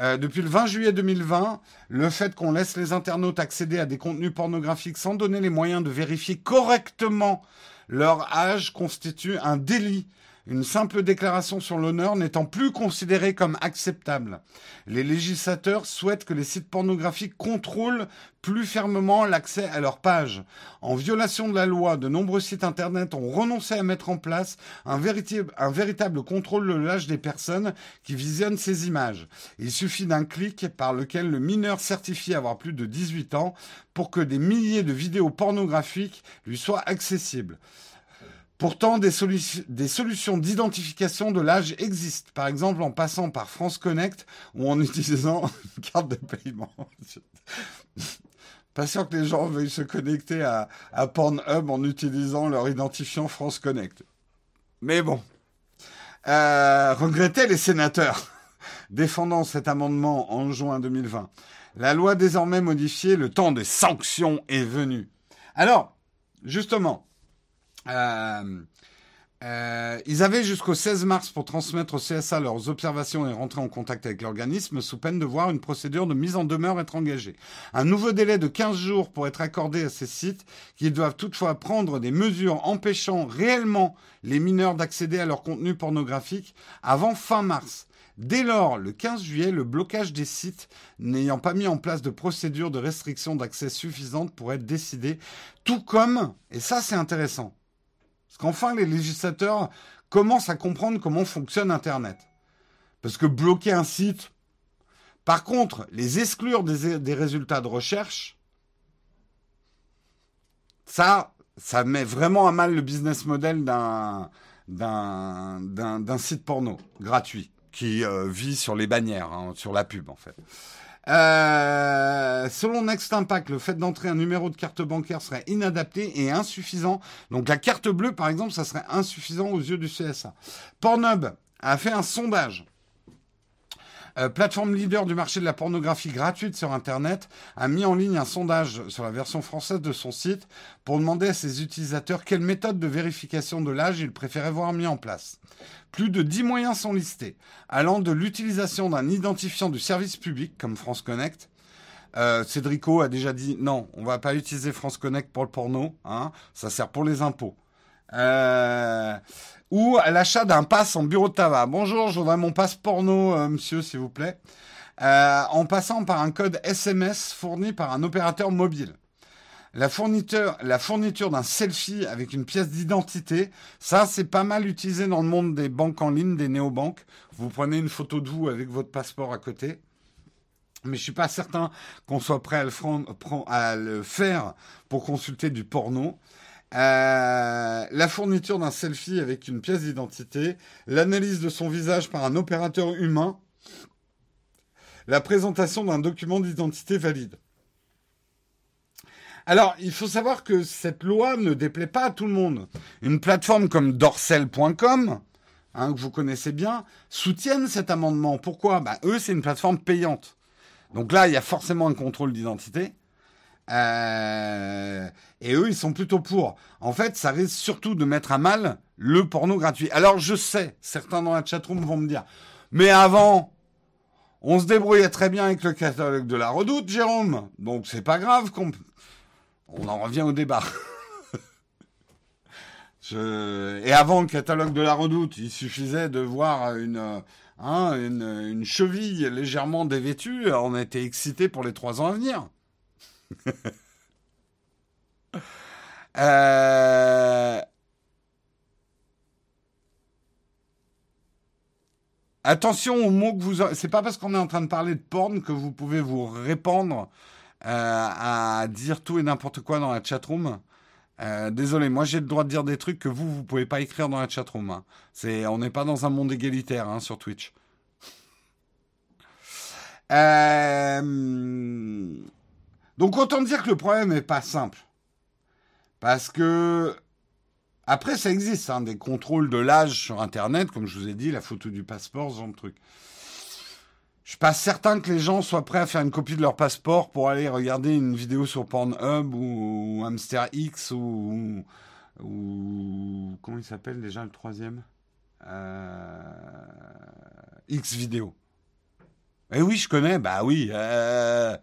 Euh, depuis le 20 juillet 2020, le fait qu'on laisse les internautes accéder à des contenus pornographiques sans donner les moyens de vérifier correctement leur âge constitue un délit une simple déclaration sur l'honneur n'étant plus considérée comme acceptable. Les législateurs souhaitent que les sites pornographiques contrôlent plus fermement l'accès à leurs pages. En violation de la loi, de nombreux sites Internet ont renoncé à mettre en place un, véritable, contrôle de l'âge des personnes qui visionnent ces images. Il suffit d'un clic par lequel le mineur certifie avoir plus de 18 ans pour que des milliers de vidéos pornographiques lui soient accessibles. Pourtant, des, solutions d'identification de l'âge existent, par exemple en passant par France Connect ou en utilisant une carte de paiement. Pas sûr que les gens veuillent se connecter à, Pornhub en utilisant leur identifiant France Connect. Mais bon. Euh, les sénateurs défendant cet amendement en juin 2020. La loi désormais modifiée, le temps des sanctions est venu. Alors, justement, euh, euh, ils avaient jusqu'au 16 mars pour transmettre au CSA leurs observations et rentrer en contact avec l'organisme sous peine de voir une procédure de mise en demeure être engagée. Un nouveau délai de 15 jours pour être accordé à ces sites qui doivent toutefois prendre des mesures empêchant réellement les mineurs d'accéder à leur contenu pornographique avant fin mars. Dès lors, le 15 juillet, le blocage des sites n'ayant pas mis en place de procédure de restriction d'accès suffisante pourrait être décidé, tout comme, et ça c'est intéressant, parce qu'enfin, les législateurs commencent à comprendre comment fonctionne Internet. Parce que bloquer un site, par contre, les exclure des, résultats de recherche, ça, ça met vraiment à mal le business model d'un, site porno gratuit qui euh, vit sur les bannières, hein, sur la pub en fait. Euh, selon Next Impact, le fait d'entrer un numéro de carte bancaire serait inadapté et insuffisant. Donc la carte bleue, par exemple, ça serait insuffisant aux yeux du CSA. Pornhub a fait un sondage. Euh, plateforme leader du marché de la pornographie gratuite sur Internet, a mis en ligne un sondage sur la version française de son site pour demander à ses utilisateurs quelle méthode de vérification de l'âge ils préféraient voir mis en place. Plus de 10 moyens sont listés, allant de l'utilisation d'un identifiant du service public, comme France Connect. Euh, Cédrico a déjà dit non, on va pas utiliser France Connect pour le porno, hein, ça sert pour les impôts. Euh, ou à l'achat d'un pass en bureau de tabac. Bonjour, je mon passe porno, euh, monsieur, s'il vous plaît. en passant par un code SMS fourni par un opérateur mobile. La fourniture, d'un selfie avec une pièce d'identité, ça c'est pas mal utilisé dans le monde des banques en ligne, des néobanques. Vous prenez une photo de vous avec votre passeport à côté. mais je suis pas certain qu'on soit prêt à le, faire pour consulter du porno. Euh, la fourniture d'un selfie avec une pièce d'identité, l'analyse de son visage par un opérateur humain, la présentation d'un document d'identité valide. Alors, il faut savoir que cette loi ne déplaît pas à tout le monde. Une plateforme comme dorsel.com, hein, que vous connaissez bien, soutiennent cet amendement. Pourquoi? Bah, Eux, c'est une plateforme payante. Donc là, il y a forcément un contrôle d'identité. Euh, et eux, ils sont plutôt pour. En fait, ça risque surtout de mettre à mal le porno gratuit. Alors, je sais, certains dans la chatroom vont me dire, mais avant, on se débrouillait très bien avec le catalogue de la redoute, Jérôme. Donc, c'est pas grave qu'on... On en revient au débat. Et avant le catalogue de la redoute, il suffisait de voir une, hein, une, cheville légèrement dévêtue. On était excités pour les trois ans à venir. Euh, attention aux mots que vous. C'est pas parce qu'on est en train de parler de porn que vous pouvez vous répandre euh, à dire tout et n'importe quoi dans la chatroom. Euh, désolé, moi j'ai le droit de dire des trucs que vous, vous pouvez pas écrire dans la chatroom. Hein. On n'est pas dans un monde égalitaire hein, sur Twitch. Donc autant dire que le problème n'est pas simple. Parce que après ça existe, hein, des contrôles de l'âge sur Internet, comme je vous ai dit, la photo du passeport, ce genre de truc. Je suis pas certain que les gens soient prêts à faire une copie de leur passeport pour aller regarder une vidéo sur Pornhub ou, Hamster X ou, comment il s'appelle déjà le troisième? Euh, X vidéo. Eh oui, je connais. Bah oui. Euh.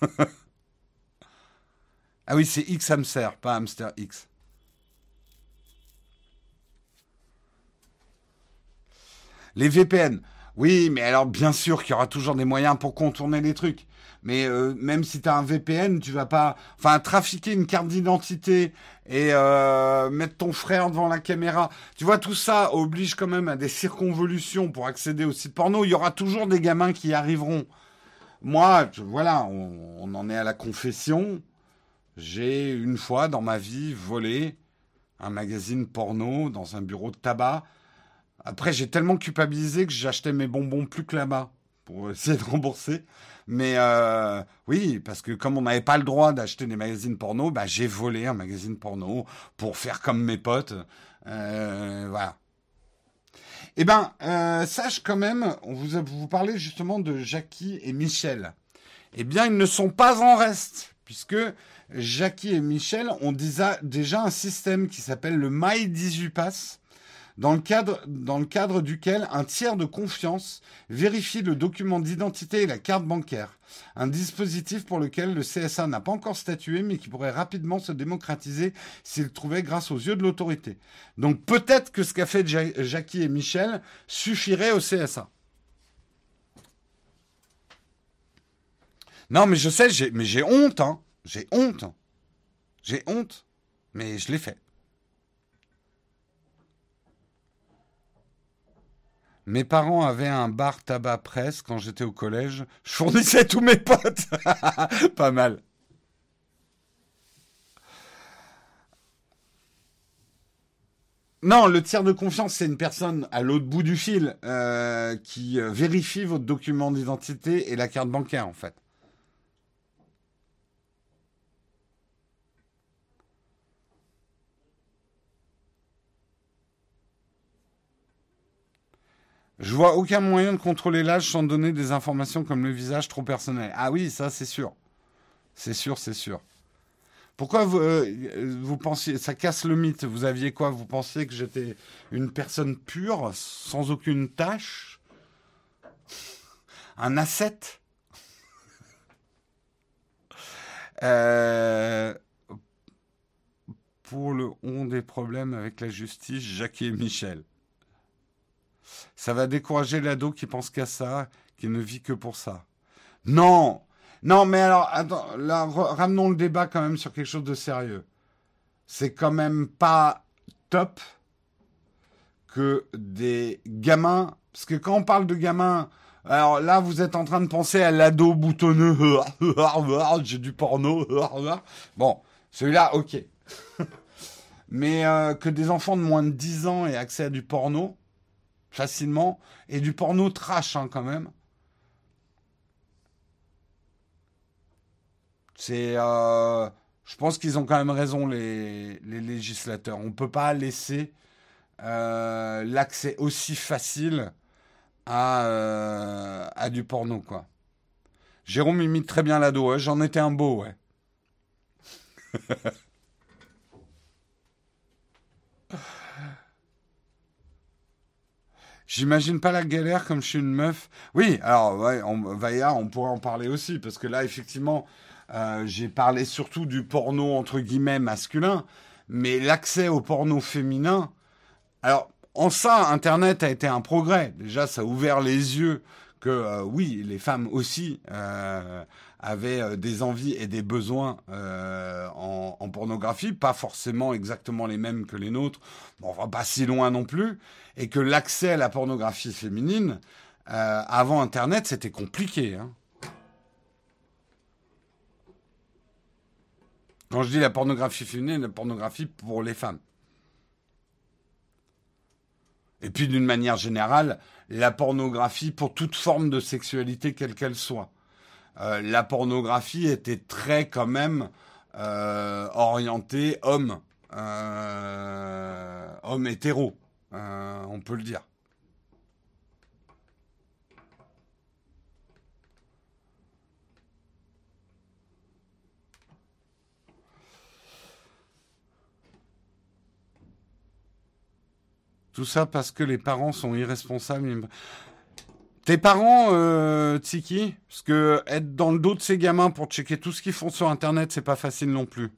ah oui, c'est X Hamster, pas Hamster X. Les VPN. Oui, mais alors bien sûr qu'il y aura toujours des moyens pour contourner les trucs. Mais euh, même si tu as un VPN, tu vas pas... Enfin, trafiquer une carte d'identité et euh, mettre ton frère devant la caméra. Tu vois, tout ça oblige quand même à des circonvolutions pour accéder au site porno. Il y aura toujours des gamins qui y arriveront. Moi, voilà, on, en est à la confession. J'ai une fois dans ma vie volé un magazine porno dans un bureau de tabac après, j'ai tellement culpabilisé que j'achetais mes bonbons plus que là-bas pour essayer de rembourser. Mais euh, oui, parce que comme on n'avait pas le droit d'acheter des magazines porno, bah, j'ai volé un magazine porno pour faire comme mes potes. Euh, voilà. Eh ben, euh, sache quand même, on vous, vous parlez justement de Jackie et Michel. Eh bien, ils ne sont pas en reste, puisque Jackie et Michel ont déjà, un système qui s'appelle le My 18 Pass, dans le, cadre, duquel un tiers de confiance vérifie le document d'identité et la carte bancaire. Un dispositif pour lequel le CSA n'a pas encore statué, mais qui pourrait rapidement se démocratiser s'il trouvait grâce aux yeux de l'autorité. Donc peut-être que ce qu'a fait Jackie et Michel suffirait au CSA. Non, mais je sais, mais j'ai honte, hein. J'ai honte. J'ai honte. Mais je l'ai fait. Mes parents avaient un bar tabac presse quand j'étais au collège. Je fournissais tous mes potes. Pas mal. Non, le tiers de confiance, c'est une personne à l'autre bout du fil euh, qui euh, vérifie votre document d'identité et la carte bancaire, en fait. Je vois aucun moyen de contrôler l'âge sans donner des informations comme le visage trop personnel. Ah oui, ça c'est sûr. C'est sûr, c'est sûr. Pourquoi vous, euh, pensiez, ça casse le mythe, vous aviez quoi? Vous pensiez que j'étais une personne pure, sans aucune tâche? Un asset euh, Pour le on des problèmes avec la justice, Jacques et Michel. Ça va décourager l'ado qui pense qu'à ça, qui ne vit que pour ça. Non Non, mais alors, ramenons le débat quand même sur quelque chose de sérieux. C'est quand même pas top que des gamins, parce que quand on parle de gamins, Alors là, vous êtes en train de penser à l'ado boutonneux. J'ai du porno. Bon, celui-là, ok. Mais euh, que des enfants de moins de 10 ans aient accès à du porno facilement, et du porno trash hein, quand même. C'est, euh, je pense qu'ils ont quand même raison les, législateurs. On ne peut pas laisser euh, l'accès aussi facile à, à du porno quoi. Jérôme imite très bien l'ado. J'en étais un beau. J'imagine pas la galère comme je suis une meuf. Oui, alors, ouais, on, Vaillard, on pourrait en parler aussi, parce que là, effectivement, euh, j'ai parlé surtout du porno, entre guillemets, masculin, mais l'accès au porno féminin. Alors, en ça, Internet a été un progrès. Déjà, ça a ouvert les yeux que, euh, oui, les femmes aussi euh, avaient euh, des envies et des besoins euh, en, pornographie, pas forcément exactement les mêmes que les nôtres, bon, on va pas si loin non plus, et que l'accès à la pornographie féminine, euh, avant Internet, c'était compliqué. Hein. Quand je dis la pornographie féminine, la pornographie pour les femmes. Et puis d'une manière générale, la pornographie pour toute forme de sexualité, quelle qu'elle soit. Euh, la pornographie était très quand même euh, orientée homme, euh, homme hétéro, on peut le dire. Tout ça parce que les parents sont irresponsables. Tes parents, euh, Tiki, parce que être dans le dos de ces gamins pour checker tout ce qu'ils font sur Internet, c'est pas facile non plus.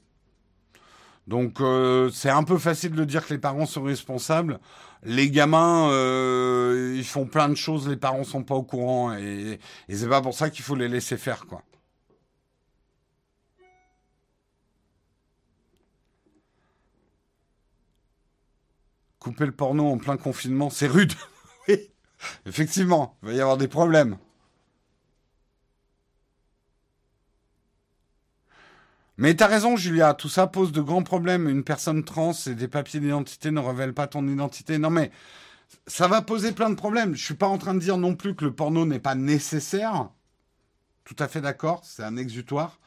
Donc euh, c'est un peu facile de dire que les parents sont responsables. Les gamins, euh, ils font plein de choses, les parents sont pas au courant et, et c'est pas pour ça qu'il faut les laisser faire quoi. Couper le porno en plein confinement, c'est rude. Effectivement, il va y avoir des problèmes. Mais t'as raison, Julia, tout ça pose de grands problèmes. Une personne trans et des papiers d'identité ne révèlent pas ton identité. Non mais, ça va poser plein de problèmes. Je suis pas en train de dire non plus que le porno n'est pas nécessaire. Tout à fait d'accord, c'est un exutoire.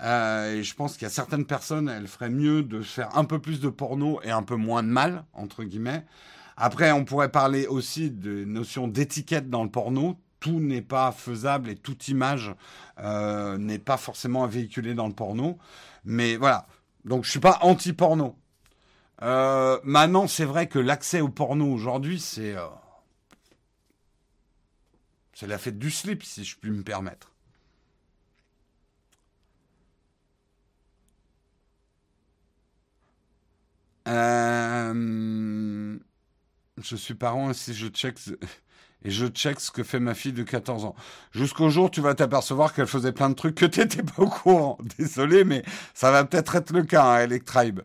Euh, et je pense qu'il y a certaines personnes, elles feraient mieux de faire un peu plus de porno et un peu moins de mal, entre guillemets. Après, on pourrait parler aussi de notion d'étiquette dans le porno. Tout n'est pas faisable et toute image euh, n'est pas forcément véhiculée dans le porno. Mais voilà. Donc, je suis pas anti-porno. Euh, maintenant, c'est vrai que l'accès au porno aujourd'hui, c'est euh, c'est la fête du slip, si je puis me permettre. Je suis parent et je check et ce que fait ma fille de 14 ans. Jusqu'au jour, tu vas t'apercevoir qu'elle faisait plein de trucs que tu n'étais pas au courant. Désolé, mais ça va peut-être être le cas, hein, Electribe.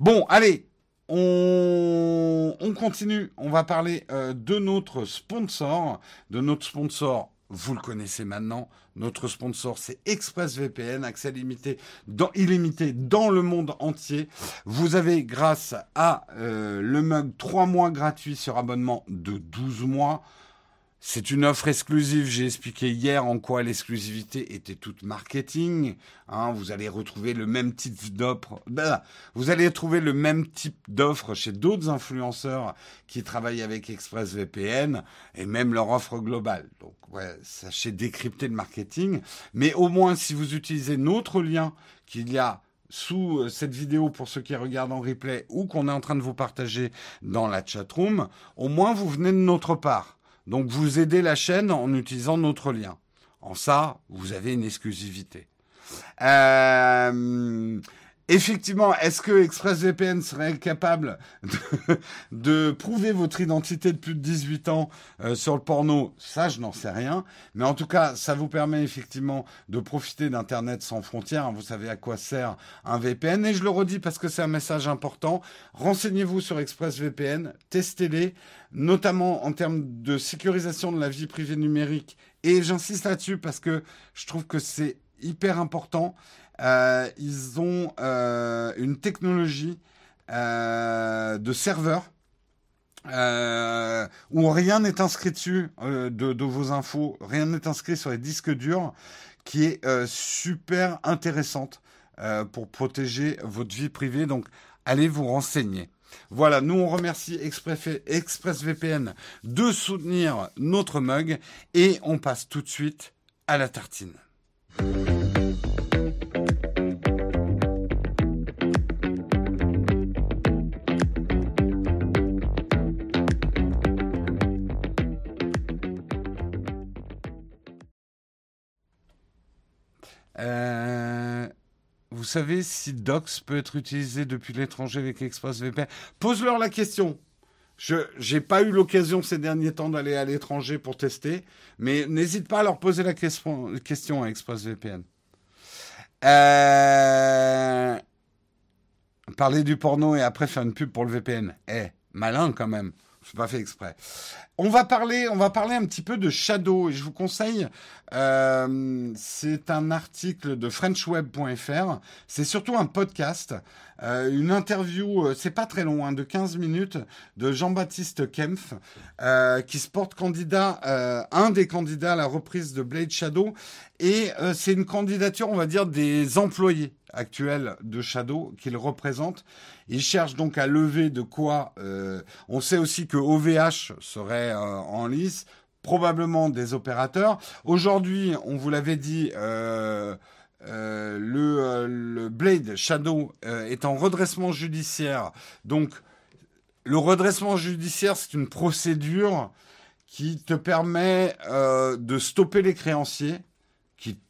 Bon, allez, on, on, continue. On va parler euh, de notre sponsor, de notre sponsor vous le connaissez maintenant. Notre sponsor, c'est ExpressVPN, accès illimité dans le monde entier. Vous avez, grâce à euh, le mug, 3 mois gratuits sur abonnement de 12 mois. C'est une offre exclusive. J'ai expliqué hier en quoi l'exclusivité était toute marketing. Hein, vous allez retrouver le même type d'offre. Ben, vous allez trouver le même type d'offre chez d'autres influenceurs qui travaillent avec ExpressVPN et même leur offre globale. Donc, ouais, sachez décrypter le marketing. Mais au moins, si vous utilisez notre lien qu'il y a sous euh, cette vidéo pour ceux qui regardent en replay ou qu'on est en train de vous partager dans la chatroom, au moins vous venez de notre part. Donc vous aidez la chaîne en utilisant notre lien. En ça, vous avez une exclusivité. Euh, Effectivement, est-ce que ExpressVPN serait capable de, prouver votre identité de plus de 18 ans euh, sur le porno? Ça, je n'en sais rien. Mais en tout cas, ça vous permet effectivement de profiter d'Internet sans frontières. Vous savez à quoi sert un VPN. Et je le redis parce que c'est un message important. Renseignez-vous sur ExpressVPN, testez-les, notamment en termes de sécurisation de la vie privée numérique. Et j'insiste là-dessus parce que je trouve que c'est hyper important. Euh, ils ont euh, une technologie euh, de serveur où rien n'est inscrit dessus de, vos infos, rien n'est inscrit sur les disques durs, qui est super intéressante pour protéger votre vie privée. Donc, allez vous renseigner. Voilà, nous on remercie ExpressVPN de soutenir notre mug et on passe tout de suite à la tartine. Vous savez si Docs peut être utilisé depuis l'étranger avec ExpressVPN Pose-leur la question. Je n'ai pas eu l'occasion ces derniers temps d'aller à l'étranger pour tester, mais n'hésite pas à leur poser la question, à ExpressVPN. Euh, parler du porno et après faire une pub pour le VPN. Eh, malin quand même. Je pas fait exprès. On va parler, on va parler un petit peu de Shadow et je vous conseille. Euh, c'est un article de FrenchWeb.fr. C'est surtout un podcast, euh, une interview. Euh, c'est pas très long, hein, de 15 minutes, de Jean-Baptiste Kempf, qui se porte candidat, un des candidats à la reprise de Blade Shadow. Et c'est une candidature, on va dire, des employés actuels de Shadow qu'il représente. Il cherche donc à lever de quoi. Euh, on sait aussi que OVH serait euh, en lice, probablement des opérateurs. Aujourd'hui, on vous l'avait dit. Euh, le, Blade Shadow est en redressement judiciaire. Donc, le redressement judiciaire, c'est une procédure qui te permet de stopper les créanciers, qui,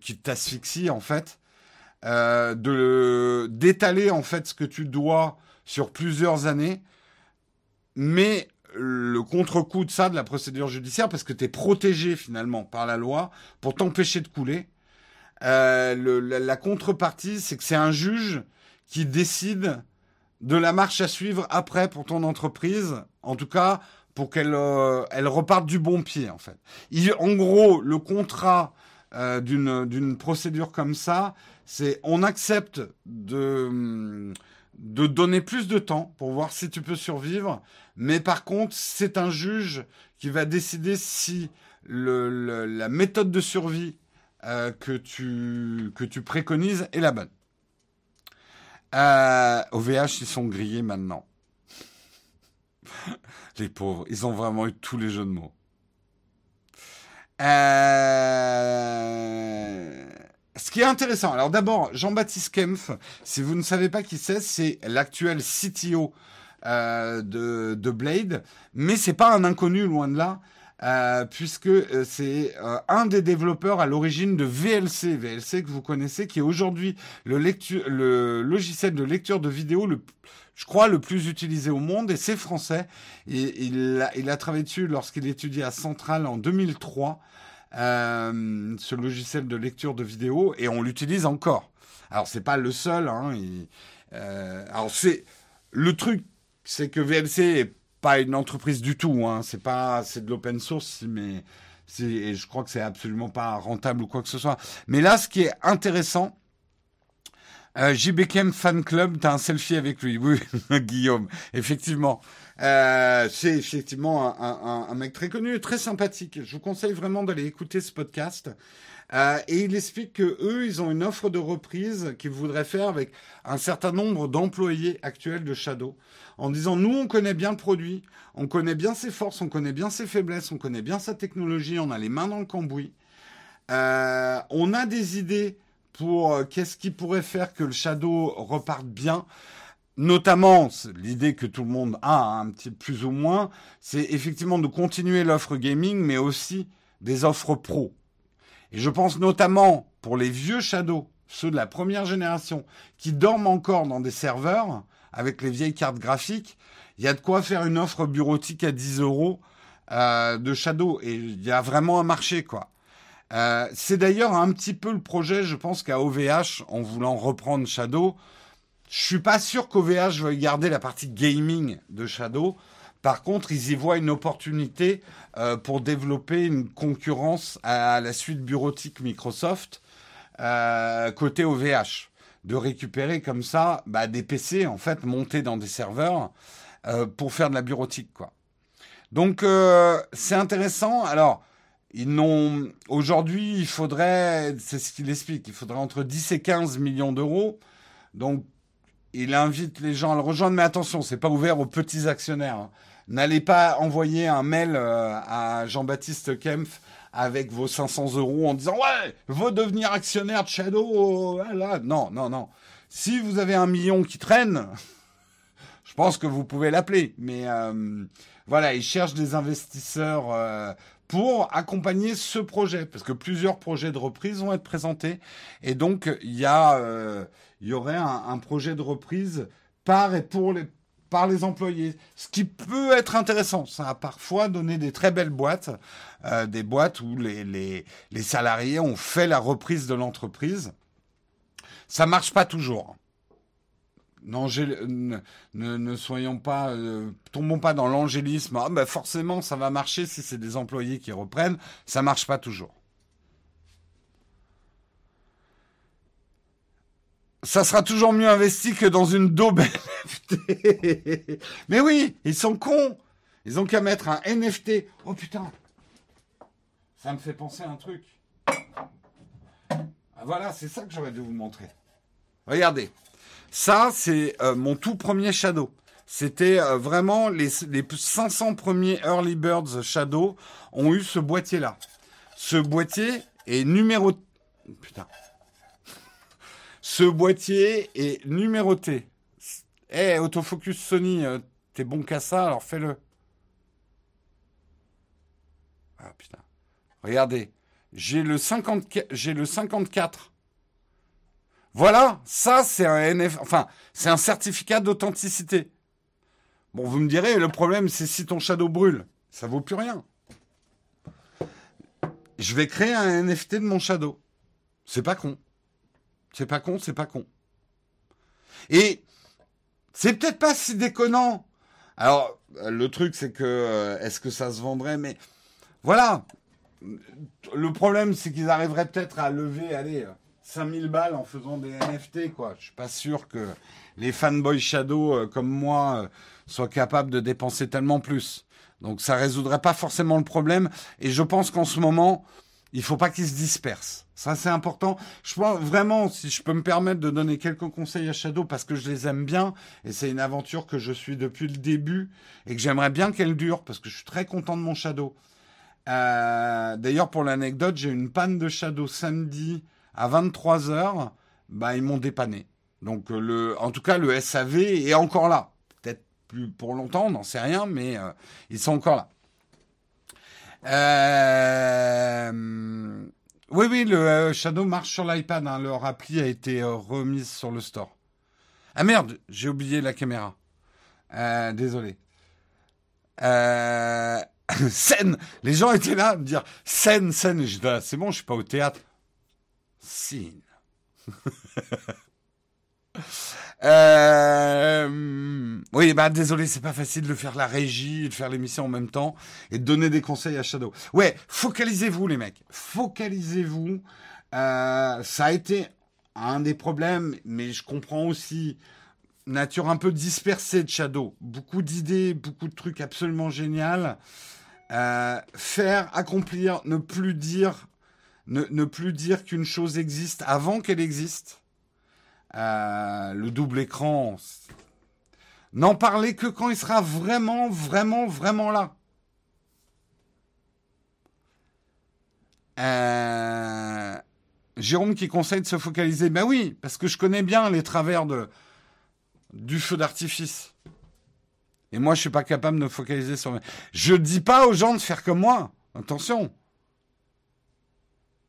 qui t'asphyxie en fait, euh, de d'étaler en fait ce que tu dois sur plusieurs années, mais le contre-coup de ça, de la procédure judiciaire, parce que tu es protégé finalement par la loi pour t'empêcher de couler. Euh, la, contrepartie, c'est que c'est un juge qui décide de la marche à suivre après pour ton entreprise, en tout cas pour qu'elle euh, elle reparte du bon pied en fait. en gros, le contrat d'une procédure comme ça, c'est on accepte de, donner plus de temps pour voir si tu peux survivre, mais par contre, c'est un juge qui va décider si la méthode de survie euh, que, tu, que tu préconises est la bonne. Euh, au VH, ils sont grillés maintenant. Les pauvres, ils ont vraiment eu tous les jeux de mots. Euh... Ce qui est intéressant, alors d'abord, Jean-Baptiste Kempf, si vous ne savez pas qui c'est, c'est l'actuel CTO euh, de, de, Blade, mais c'est pas un inconnu loin de là. Euh, puisque euh, c'est euh, un des développeurs à l'origine de VLC, VLC que vous connaissez, qui est aujourd'hui le, le, logiciel de lecture de vidéo le, je crois, le plus utilisé au monde, et c'est français. Il a, il a travaillé dessus lorsqu'il étudiait à Centrale en 2003. Euh, ce logiciel de lecture de vidéo et on l'utilise encore. Alors c'est pas le seul. Hein, euh, alors c'est le truc, c'est que VLC est pas une entreprise du tout. Hein, c'est pas, c'est de l'open source, mais c'est, je crois que c'est absolument pas rentable ou quoi que ce soit. Mais là, ce qui est intéressant, euh, JBKM Fan Club, t'as un selfie avec lui. Oui, Guillaume, effectivement. Euh, c'est effectivement un, mec très connu, très sympathique. Je vous conseille vraiment d'aller écouter ce podcast. Euh, et il explique que eux, ils ont une offre de reprise qu'ils voudraient faire avec un certain nombre d'employés actuels de Shadow, en disant nous, on connaît bien le produit, on connaît bien ses forces, on connaît bien ses faiblesses, on connaît bien sa technologie, on a les mains dans le cambouis. Euh, on a des idées pour qu'est-ce qui pourrait faire que le Shadow reparte bien. Notamment, l'idée que tout le monde a, hein, un petit plus ou moins, c'est effectivement de continuer l'offre gaming, mais aussi des offres pro. Et je pense notamment pour les vieux Shadow ceux de la première génération, qui dorment encore dans des serveurs avec les vieilles cartes graphiques, il y a de quoi faire une offre bureautique à 10 euros euh, de Shadow. Et il y a vraiment un marché, quoi. Euh, c'est d'ailleurs un petit peu le projet, je pense, qu'à OVH, en voulant reprendre Shadow, je suis pas sûr qu'OVH veuille garder la partie gaming de Shadow. Par contre, ils y voient une opportunité euh, pour développer une concurrence à la suite bureautique Microsoft euh, côté OVH, de récupérer comme ça bah, des PC en fait montés dans des serveurs euh, pour faire de la bureautique quoi. Donc c'est intéressant. Alors ils n'ont aujourd'hui, il faudrait, c'est ce qu'il explique, il faudrait entre 10 et 15 millions d'euros. Donc il invite les gens à le rejoindre, mais attention, c'est pas ouvert aux petits actionnaires. Hein. N'allez pas envoyer un mail euh, à Jean-Baptiste Kempf avec vos 500 euros en disant ouais, veux devenir actionnaire de Shadow. Voilà. Non, non, non. Si vous avez un million qui traîne, je pense que vous pouvez l'appeler. Mais euh, voilà, il cherche des investisseurs euh, pour accompagner ce projet, parce que plusieurs projets de reprise vont être présentés, et donc il y a, euh, il y aurait un, projet de reprise par et pour les par les employés, ce qui peut être intéressant. Ça a parfois donné des très belles boîtes, euh, des boîtes où les, salariés ont fait la reprise de l'entreprise. Ça marche pas toujours. Ne, soyons pas, euh, tombons pas dans l'angélisme. Ah, ben forcément, ça va marcher si c'est des employés qui reprennent. Ça marche pas toujours. Ça sera toujours mieux investi que dans une daube. Mais oui, ils sont cons. Ils ont qu'à mettre un NFT. Oh putain. Ça me fait penser à un truc. Ah, voilà, c'est ça que j'aurais dû vous montrer. Regardez. Ça, c'est euh, mon tout premier Shadow. C'était euh, vraiment les, les 500 premiers Early Birds Shadow ont eu ce boîtier-là. Ce boîtier est numéro... Putain. Ce boîtier est numéroté. Eh, autofocus Sony, euh, t'es bon qu'à ça, alors fais-le. Ah putain. Regardez. J'ai le, 54, j'ai le 54 voilà, ça c'est un NF, enfin c'est un certificat d'authenticité. Bon, vous me direz, le problème c'est si ton shadow brûle, ça vaut plus rien. Je vais créer un NFT de mon shadow. C'est pas con. C'est pas con, c'est pas con. Et c'est peut-être pas si déconnant. Alors, le truc, c'est que, euh, est-ce que ça se vendrait Mais voilà. Le problème, c'est qu'ils arriveraient peut-être à lever, allez, 5000 balles en faisant des NFT, quoi. Je suis pas sûr que les fanboys Shadow euh, comme moi euh, soient capables de dépenser tellement plus. Donc ça résoudrait pas forcément le problème. Et je pense qu'en ce moment, il faut pas qu'ils se dispersent. Ça c'est important. Je pense vraiment, si je peux me permettre de donner quelques conseils à Shadow parce que je les aime bien et c'est une aventure que je suis depuis le début et que j'aimerais bien qu'elle dure parce que je suis très content de mon Shadow. Euh, d'ailleurs, pour l'anecdote, j'ai une panne de Shadow samedi à 23 heures, bah, ils m'ont dépanné. Donc, euh, le, en tout cas, le SAV est encore là. Peut-être plus pour longtemps, on n'en sait rien, mais euh, ils sont encore là. Euh, oui, oui, le Shadow marche sur l'iPad. Hein. Leur appli a été remise sur le store. Ah merde, j'ai oublié la caméra. désolé. scène Les gens étaient là à me dire scène, scène. Ah, c'est bon, je suis pas au théâtre. Scene. Euh, oui, bah désolé, c'est pas facile de faire la régie, de faire l'émission en même temps et de donner des conseils à Shadow. Ouais, focalisez-vous les mecs, focalisez-vous. Euh, ça a été un des problèmes, mais je comprends aussi nature un peu dispersée de Shadow. Beaucoup d'idées, beaucoup de trucs absolument géniaux. Euh, faire, accomplir, ne plus dire ne, plus dire qu'une chose existe avant qu'elle existe. Euh, le double écran, n'en parler que quand il sera vraiment, vraiment, vraiment là. Euh, Jérôme qui conseille de se focaliser. Ben oui, parce que je connais bien les travers de, du feu d'artifice. Et moi, je suis pas capable de me focaliser sur. Je dis pas aux gens de faire comme moi. Attention.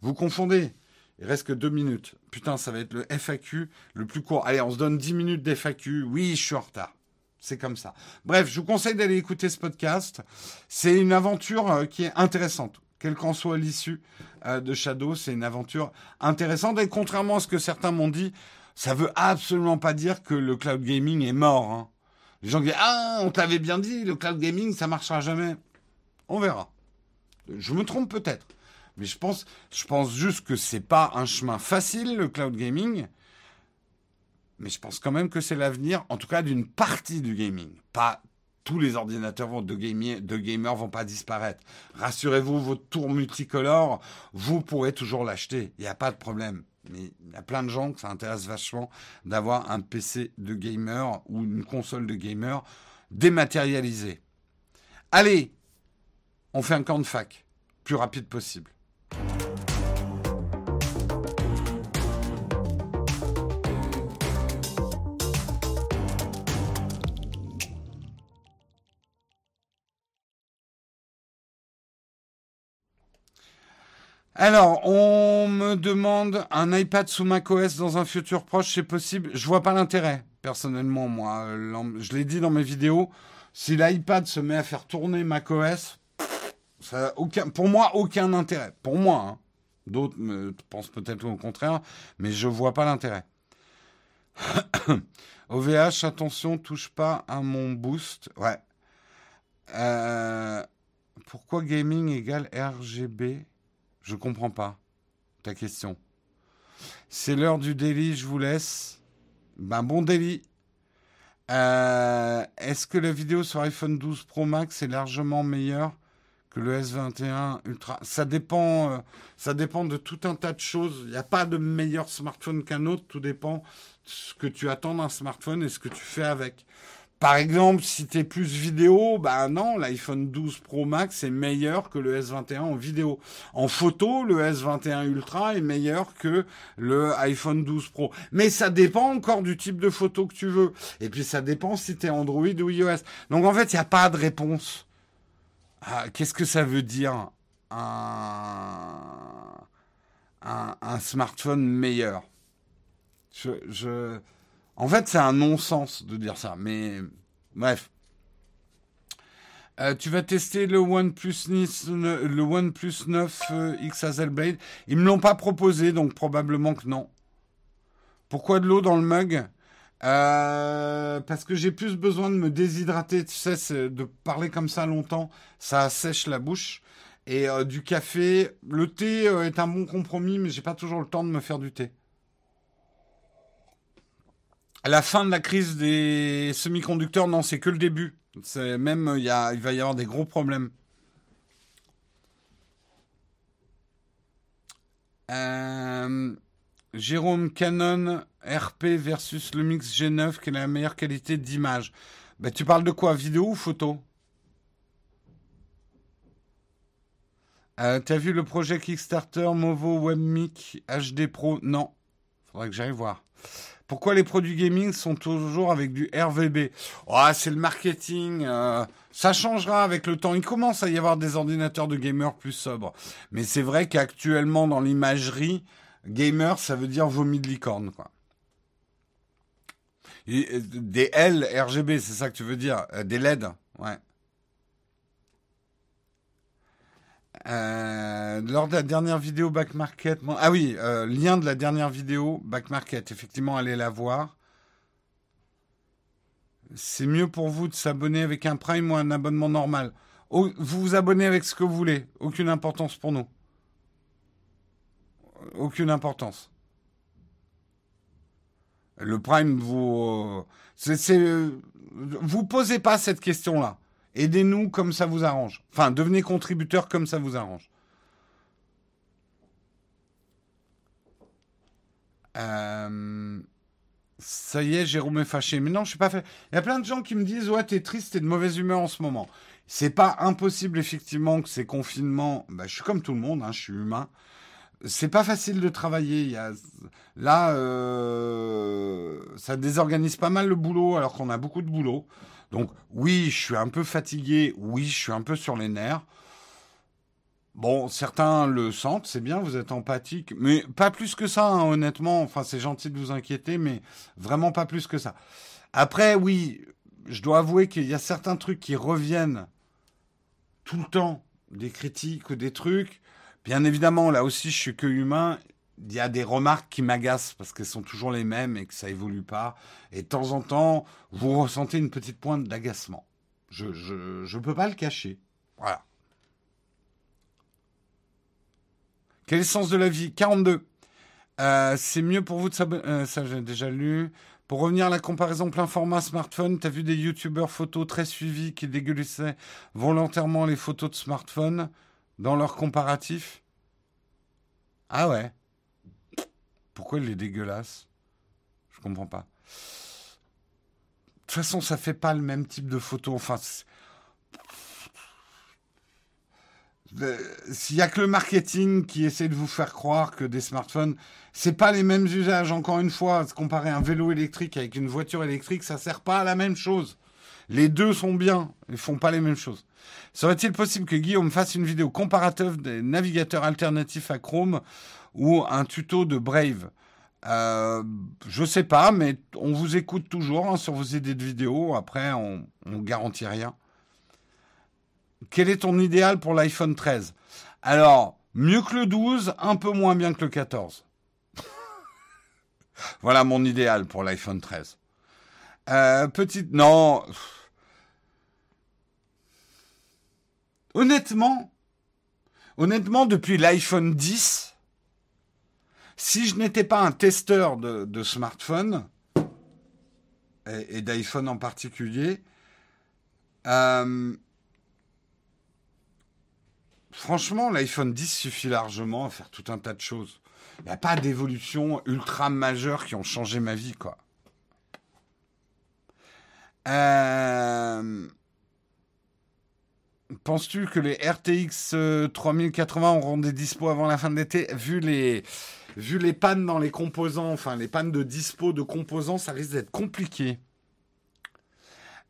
Vous confondez. Il reste que deux minutes. Putain, ça va être le FAQ le plus court. Allez, on se donne 10 minutes d'FAQ. Oui, je suis en retard. C'est comme ça. Bref, je vous conseille d'aller écouter ce podcast. C'est une aventure euh, qui est intéressante. Quelle qu'en soit l'issue euh, de Shadow, c'est une aventure intéressante. Et contrairement à ce que certains m'ont dit, ça veut absolument pas dire que le cloud gaming est mort. Hein. Les gens disent Ah, on t'avait bien dit, le cloud gaming, ça marchera jamais. On verra. Je me trompe peut-être. Mais je pense, je pense juste que c'est pas un chemin facile, le cloud gaming. Mais je pense quand même que c'est l'avenir, en tout cas d'une partie du gaming. Pas tous les ordinateurs de, de gamers vont pas disparaître. Rassurez-vous, votre tour multicolore, vous pourrez toujours l'acheter. Il n'y a pas de problème. Mais il y a plein de gens que ça intéresse vachement d'avoir un PC de gamer ou une console de gamer dématérialisée. Allez, on fait un camp de fac, plus rapide possible. Alors, on me demande un iPad sous macOS dans un futur proche, c'est possible Je vois pas l'intérêt, personnellement, moi. Je l'ai dit dans mes vidéos. Si l'iPad se met à faire tourner macOS, pour moi, aucun intérêt. Pour moi, hein. d'autres pensent peut-être au contraire, mais je vois pas l'intérêt. OVH, attention, touche pas à mon boost. Ouais. Euh, pourquoi gaming égale RGB je comprends pas ta question. C'est l'heure du délit, je vous laisse. Ben bon délit. Euh, est-ce que la vidéo sur iPhone 12 Pro Max est largement meilleure que le S21 Ultra? Ça dépend, euh, ça dépend de tout un tas de choses. Il n'y a pas de meilleur smartphone qu'un autre. Tout dépend de ce que tu attends d'un smartphone et ce que tu fais avec. Par exemple, si tu es plus vidéo, bah non, l'iPhone 12 Pro Max est meilleur que le S21 en vidéo. En photo, le S21 Ultra est meilleur que le iPhone 12 Pro. Mais ça dépend encore du type de photo que tu veux. Et puis ça dépend si tu es Android ou iOS. Donc en fait, il n'y a pas de réponse. Ah, qu'est-ce que ça veut dire un, smartphone meilleur? Je en fait, c'est un non-sens de dire ça, mais bref. Euh, tu vas tester le OnePlus, le OnePlus 9 euh, X Blade. Ils me l'ont pas proposé, donc probablement que non. Pourquoi de l'eau dans le mug? Euh, Parce que j'ai plus besoin de me déshydrater. Tu sais, de parler comme ça longtemps, ça sèche la bouche. Et du café, le thé est un bon compromis, mais j'ai pas toujours le temps de me faire du thé la fin de la crise des semi-conducteurs, non, c'est que le début. C'est même il, y a, il va y avoir des gros problèmes. Euh, Jérôme Canon RP versus le Mix G9, quelle est la meilleure qualité d'image ben, Tu parles de quoi? Vidéo ou photo? Euh, T'as vu le projet Kickstarter Movo WebMic HD Pro? Non. Faudrait que j'aille voir. Pourquoi les produits gaming sont toujours avec du RVB oh, C'est le marketing. Euh, ça changera avec le temps. Il commence à y avoir des ordinateurs de gamers plus sobres. Mais c'est vrai qu'actuellement, dans l'imagerie, gamer, ça veut dire vomi de licorne. Quoi. Euh, des L RGB, c'est ça que tu veux dire? Euh, Des LED Ouais. Euh, lors de la dernière vidéo Back Market, ah oui, euh, lien de la dernière vidéo Back Market, effectivement, allez la voir. C'est mieux pour vous de s'abonner avec un Prime ou un abonnement normal. vous vous abonnez avec ce que vous voulez, aucune importance pour nous. Aucune importance. Le Prime, vous, c'est, vous posez pas cette question-là. Aidez-nous comme ça vous arrange. Enfin, devenez contributeur comme ça vous arrange. Euh, ça y est, Jérôme est fâché. Mais non, je suis pas fait. Il y a plein de gens qui me disent Ouais, t'es triste, t'es de mauvaise humeur en ce moment. C'est pas impossible, effectivement, que ces confinements. Bah, je suis comme tout le monde, hein, je suis humain. C'est pas facile de travailler. Il y a... Là, euh... ça désorganise pas mal le boulot, alors qu'on a beaucoup de boulot. Donc oui, je suis un peu fatigué, oui, je suis un peu sur les nerfs. Bon, certains le sentent, c'est bien, vous êtes empathique, mais pas plus que ça, hein, honnêtement. Enfin, c'est gentil de vous inquiéter, mais vraiment pas plus que ça. Après, oui, je dois avouer qu'il y a certains trucs qui reviennent tout le temps, des critiques ou des trucs. Bien évidemment, là aussi, je suis que humain. Il y a des remarques qui m'agacent parce qu'elles sont toujours les mêmes et que ça évolue pas. Et de temps en temps, vous ressentez une petite pointe d'agacement. Je ne je, je peux pas le cacher. Voilà. Quel est le sens de la vie? 42. Euh, c'est mieux pour vous de s'abonner. Euh, ça, j'ai déjà lu. Pour revenir à la comparaison plein format smartphone, t'as vu des youtubeurs photos très suivis qui dégueulissaient volontairement les photos de smartphone dans leur comparatif Ah ouais Pourquoi ils les dégueulassent Je comprends pas. De toute façon, ça fait pas le même type de photo. Enfin, Euh, s'il y a que le marketing qui essaie de vous faire croire que des smartphones, c'est pas les mêmes usages. Encore une fois, comparer un vélo électrique avec une voiture électrique, ça sert pas à la même chose. Les deux sont bien, ils font pas les mêmes choses. Serait-il possible que Guillaume fasse une vidéo comparative des navigateurs alternatifs à Chrome ou un tuto de Brave euh, Je sais pas, mais on vous écoute toujours hein, sur vos idées de vidéo. Après, on, on garantit rien. Quel est ton idéal pour l'iPhone 13 Alors, mieux que le 12, un peu moins bien que le 14. voilà mon idéal pour l'iPhone 13. Euh, petite... Non. Honnêtement, honnêtement, depuis l'iPhone 10, si je n'étais pas un testeur de, de smartphone, et, d'iPhone en particulier, euh, franchement, l'iPhone 10 suffit largement à faire tout un tas de choses. Il n'y a pas d'évolution ultra majeure qui ont changé ma vie, quoi. Euh, penses-tu que les RTX 3080 auront des dispos avant la fin de l'été Vu les, vu les pannes dans les composants, enfin les pannes de dispo de composants, ça risque d'être compliqué.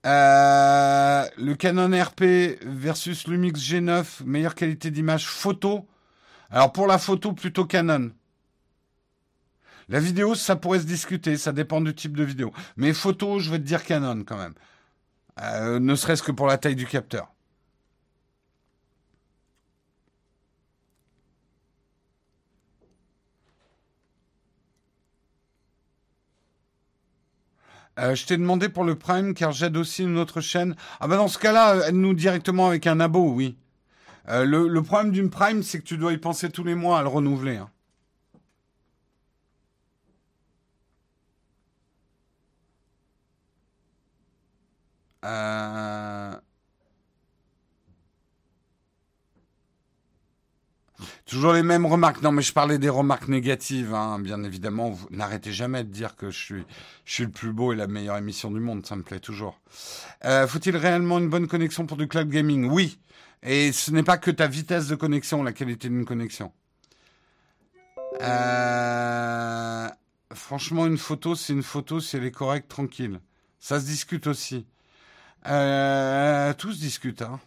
Euh, le Canon RP versus Lumix G9, meilleure qualité d'image photo. Alors pour la photo, plutôt Canon. La vidéo, ça pourrait se discuter, ça dépend du type de vidéo. Mais photo, je vais te dire Canon quand même. Euh, ne serait-ce que pour la taille du capteur. Euh, je t'ai demandé pour le Prime car j'aide aussi une autre chaîne. Ah bah dans ce cas-là, aide-nous directement avec un abo, oui. Euh, le, problème d'une Prime, c'est que tu dois y penser tous les mois à le renouveler. Hein. Euh... Toujours les mêmes remarques. Non, mais je parlais des remarques négatives, hein. bien évidemment. Vous n'arrêtez jamais de dire que je suis, je suis le plus beau et la meilleure émission du monde. Ça me plaît toujours. Euh, Faut-il réellement une bonne connexion pour du cloud gaming? Oui. Et ce n'est pas que ta vitesse de connexion, la qualité d'une connexion. Euh, franchement, une photo, c'est une photo si elle est correcte, tranquille. Ça se discute aussi. Euh, tout se discute. Hein.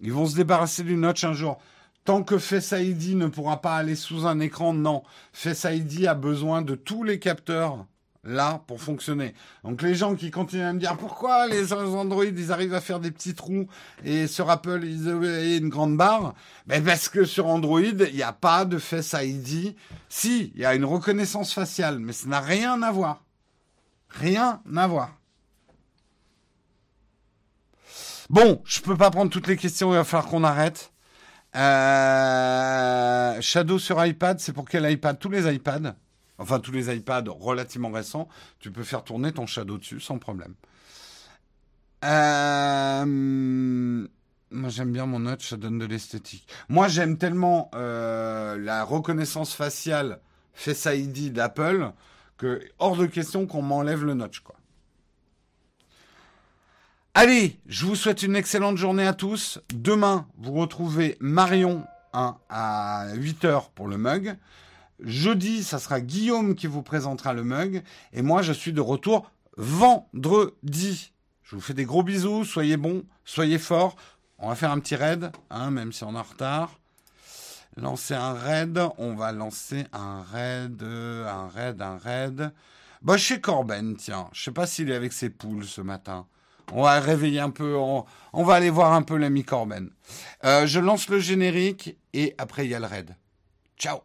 Ils vont se débarrasser du notch un jour. Tant que Face ID ne pourra pas aller sous un écran, non. Face ID a besoin de tous les capteurs là pour fonctionner. Donc les gens qui continuent à me dire pourquoi les Android ils arrivent à faire des petits trous et sur Apple ils ont une grande barre, ben parce que sur Android il n'y a pas de Face ID. Si, il y a une reconnaissance faciale, mais ça n'a rien à voir. Rien à voir. Bon, je peux pas prendre toutes les questions, il va falloir qu'on arrête. Euh, Shadow sur iPad, c'est pour quel iPad? Tous les iPads, enfin tous les iPads relativement récents, tu peux faire tourner ton Shadow dessus sans problème. Euh, moi j'aime bien mon notch, ça donne de l'esthétique. Moi j'aime tellement euh, la reconnaissance faciale Face ID d'Apple que hors de question qu'on m'enlève le notch quoi. Allez, je vous souhaite une excellente journée à tous. Demain, vous retrouvez Marion hein, à 8h pour le mug. Jeudi, ça sera Guillaume qui vous présentera le mug. Et moi, je suis de retour vendredi. Je vous fais des gros bisous, soyez bons, soyez forts. On va faire un petit raid, hein, même si on est en retard. Lancer un raid. On va lancer un raid, un raid, un raid. Bah, chez Corben, tiens. Je sais pas s'il est avec ses poules ce matin. On va réveiller un peu. On, va aller voir un peu l'ami Corben. Euh, je lance le générique et après il y a le raid. Ciao